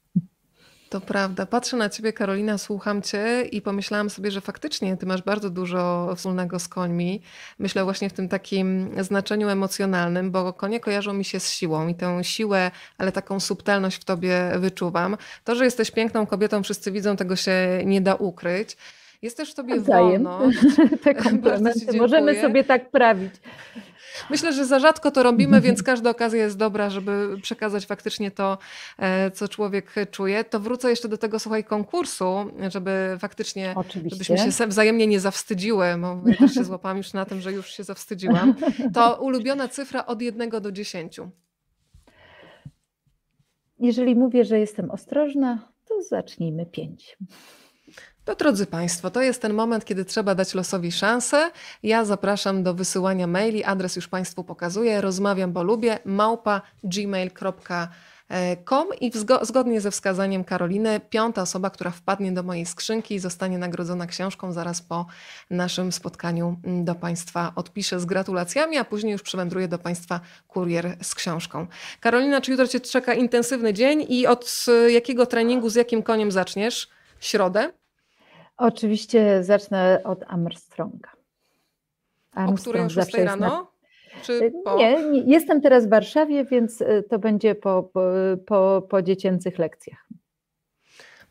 [SPEAKER 1] To prawda. Patrzę na ciebie, Karolina, słucham cię i pomyślałam sobie, że faktycznie ty masz bardzo dużo wspólnego z końmi. Myślę właśnie w tym takim znaczeniu emocjonalnym, bo konie kojarzą mi się z siłą i tę siłę, ale taką subtelność w tobie wyczuwam. To, że jesteś piękną kobietą, wszyscy widzą, tego się nie da ukryć. Jest też w tobie
[SPEAKER 2] Nawzajem.
[SPEAKER 1] wolność. <laughs>
[SPEAKER 2] Te <laughs> komplementy możemy sobie tak prawić.
[SPEAKER 1] Myślę, że za rzadko to robimy, więc każda okazja jest dobra, żeby przekazać faktycznie to, e, co człowiek czuje. To wrócę jeszcze do tego, słuchaj, konkursu, żeby faktycznie,
[SPEAKER 2] Oczywiście.
[SPEAKER 1] żebyśmy się wzajemnie nie zawstydziły, bo ja też się złapałam już na tym, że już się zawstydziłam. To ulubiona cyfra od 1 do 10.
[SPEAKER 2] Jeżeli mówię, że jestem ostrożna, to zacznijmy pięć.
[SPEAKER 1] To drodzy Państwo, to jest ten moment, kiedy trzeba dać losowi szansę. Ja zapraszam do wysyłania maili. Adres już Państwu pokazuję. Rozmawiam, bo lubię. małpa gmail.com i zgodnie ze wskazaniem Karoliny, piąta osoba, która wpadnie do mojej skrzynki, zostanie nagrodzona książką. Zaraz po naszym spotkaniu do Państwa odpiszę z gratulacjami, a później już przywędruje do Państwa kurier z książką. Karolina, czy jutro Cię czeka intensywny dzień i od y, jakiego treningu, z jakim koniem zaczniesz? Środę?
[SPEAKER 2] Oczywiście zacznę od Armstronga.
[SPEAKER 1] O której 6
[SPEAKER 2] zawsze
[SPEAKER 1] rano? Czy po?
[SPEAKER 2] Nie, nie, jestem teraz w Warszawie, więc y, to będzie po, po, po dziecięcych lekcjach.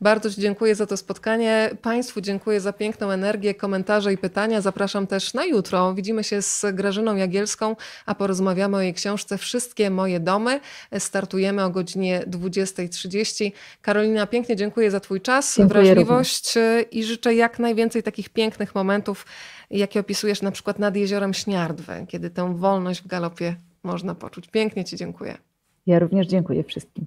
[SPEAKER 1] Bardzo Ci dziękuję za to spotkanie. Państwu dziękuję za piękną energię, komentarze i pytania. Zapraszam też na jutro. Widzimy się z Grażyną Jagielską, a porozmawiamy o jej książce Wszystkie moje domy. Startujemy o godzinie 20.30. Karolina, pięknie dziękuję za Twój czas,
[SPEAKER 2] Dziękuję
[SPEAKER 1] wrażliwość y, i życzę jak najwięcej takich pięknych momentów, jakie opisujesz na przykład nad jeziorem Śniardwę, kiedy tę wolność w galopie można poczuć. Pięknie Ci dziękuję.
[SPEAKER 2] Ja również dziękuję wszystkim.